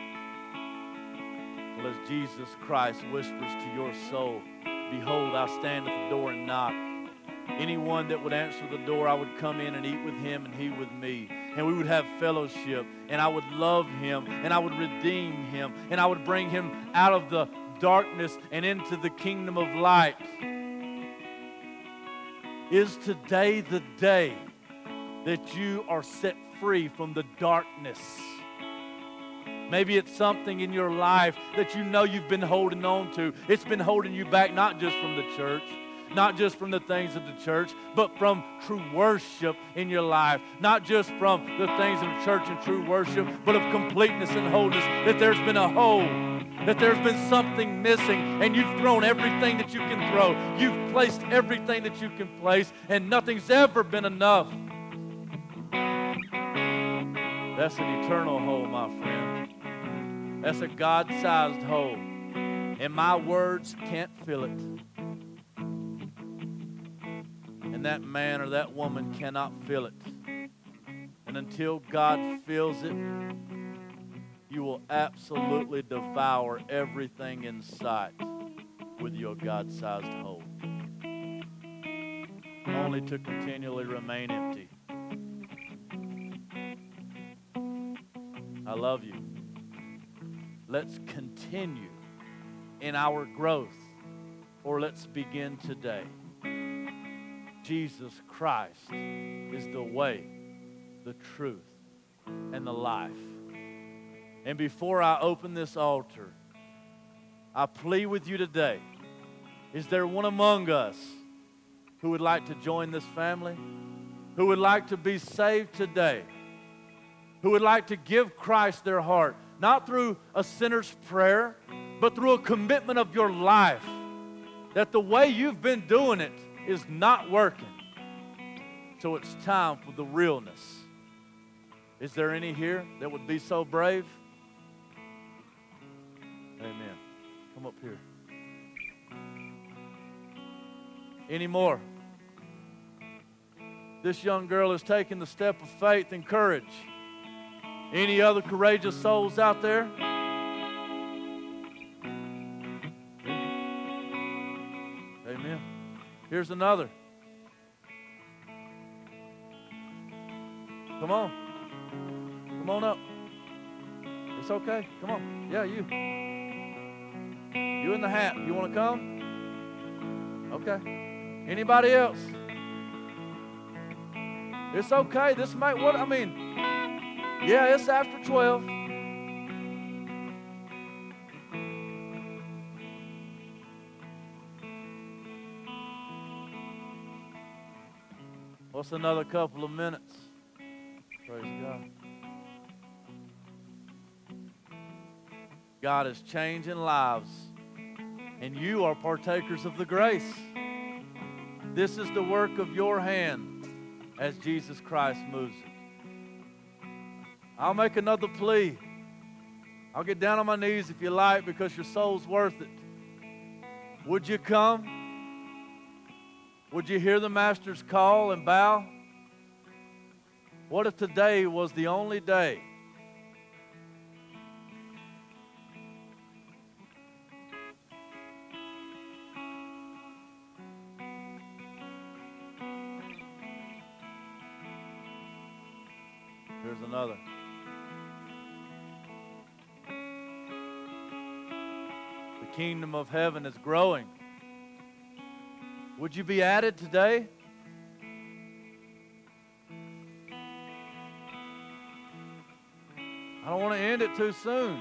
Well, as Jesus Christ whispers to your soul, Behold, I stand at the door and knock. Anyone that would answer the door, I would come in and eat with him and he with me. And we would have fellowship. And I would love him. And I would redeem him. And I would bring him out of the darkness and into the kingdom of light. Is today the day that you are set free from the darkness? Maybe it's something in your life that you know you've been holding on to. It's been holding you back, not just from the church, not just from the things of the church, but from true worship in your life. Not just from the things of the church and true worship, but of completeness and wholeness. That there's been a hole, that there's been something missing, and you've thrown everything that you can throw. You've placed everything that you can place, and nothing's ever been enough. That's an eternal hole, my friend. That's a God sized hole. And my words can't fill it. And that man or that woman cannot fill it. And until God fills it, you will absolutely devour everything in sight with your God sized hole. Only to continually remain empty. I love you. Let's continue in our growth, or let's begin today. Jesus Christ is the way, the truth, and the life. And before I open this altar, I plead with you today Is there one among us who would like to join this family? Who would like to be saved today? Who would like to give Christ their heart, not through a sinner's prayer, but through a commitment of your life that the way you've been doing it is not working. So it's time for the realness. Is there any here that would be so brave? Amen. Come up here. Any more? This young girl is taking the step of faith and courage. Any other courageous souls out there? Here's another. Come on. Come on up. It's okay. Come on. Yeah, you. You in the hat. You want to come? Okay. Anybody else? It's okay. This might what I mean. Yeah, it's after 12. What's another couple of minutes? Praise God. God is changing lives, and you are partakers of the grace. This is the work of your hand as Jesus Christ moves it. I'll make another plea. I'll get down on my knees if you like because your soul's worth it. Would you come? Would you hear the Master's call and bow? What if today was the only day? Here's another. The kingdom of heaven is growing. Would you be added today? I don't want to end it too soon.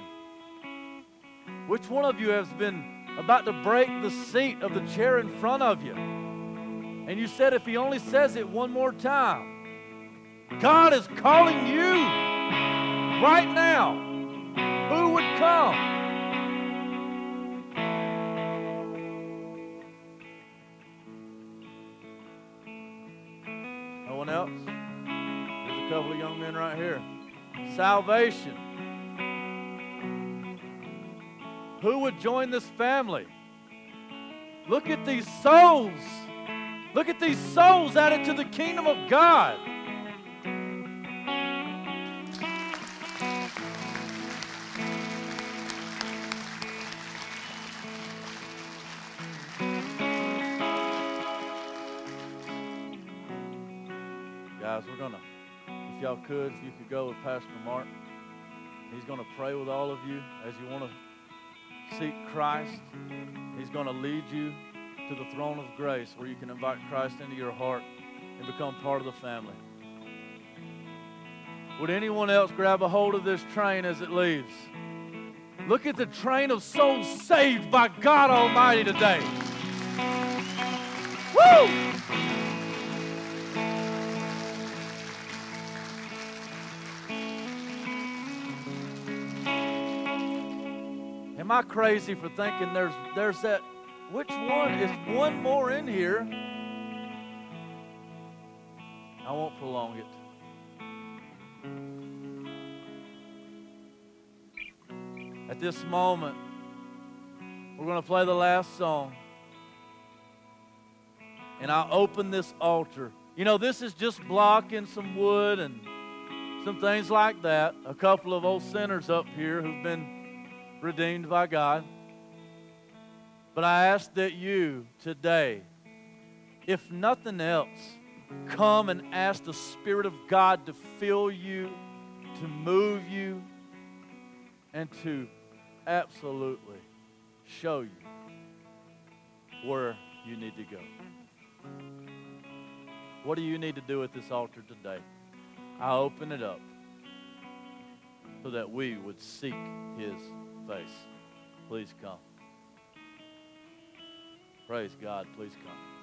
Which one of you has been about to break the seat of the chair in front of you? And you said if he only says it one more time, God is calling you right now. Who would come? Right here. Salvation. Who would join this family? Look at these souls. Look at these souls added to the kingdom of God. Could, if you could go with Pastor Mark. He's going to pray with all of you as you want to seek Christ. He's going to lead you to the throne of grace where you can invite Christ into your heart and become part of the family. Would anyone else grab a hold of this train as it leaves? Look at the train of souls saved by God Almighty today. Woo! Am I crazy for thinking there's there's that which one is one more in here? I won't prolong it. At this moment, we're going to play the last song. And I'll open this altar. You know, this is just blocking some wood and some things like that. A couple of old sinners up here who've been redeemed by God. But I ask that you today, if nothing else, come and ask the Spirit of God to fill you, to move you, and to absolutely show you where you need to go. What do you need to do at this altar today? I open it up so that we would seek His face. Please come. Praise God. Please come.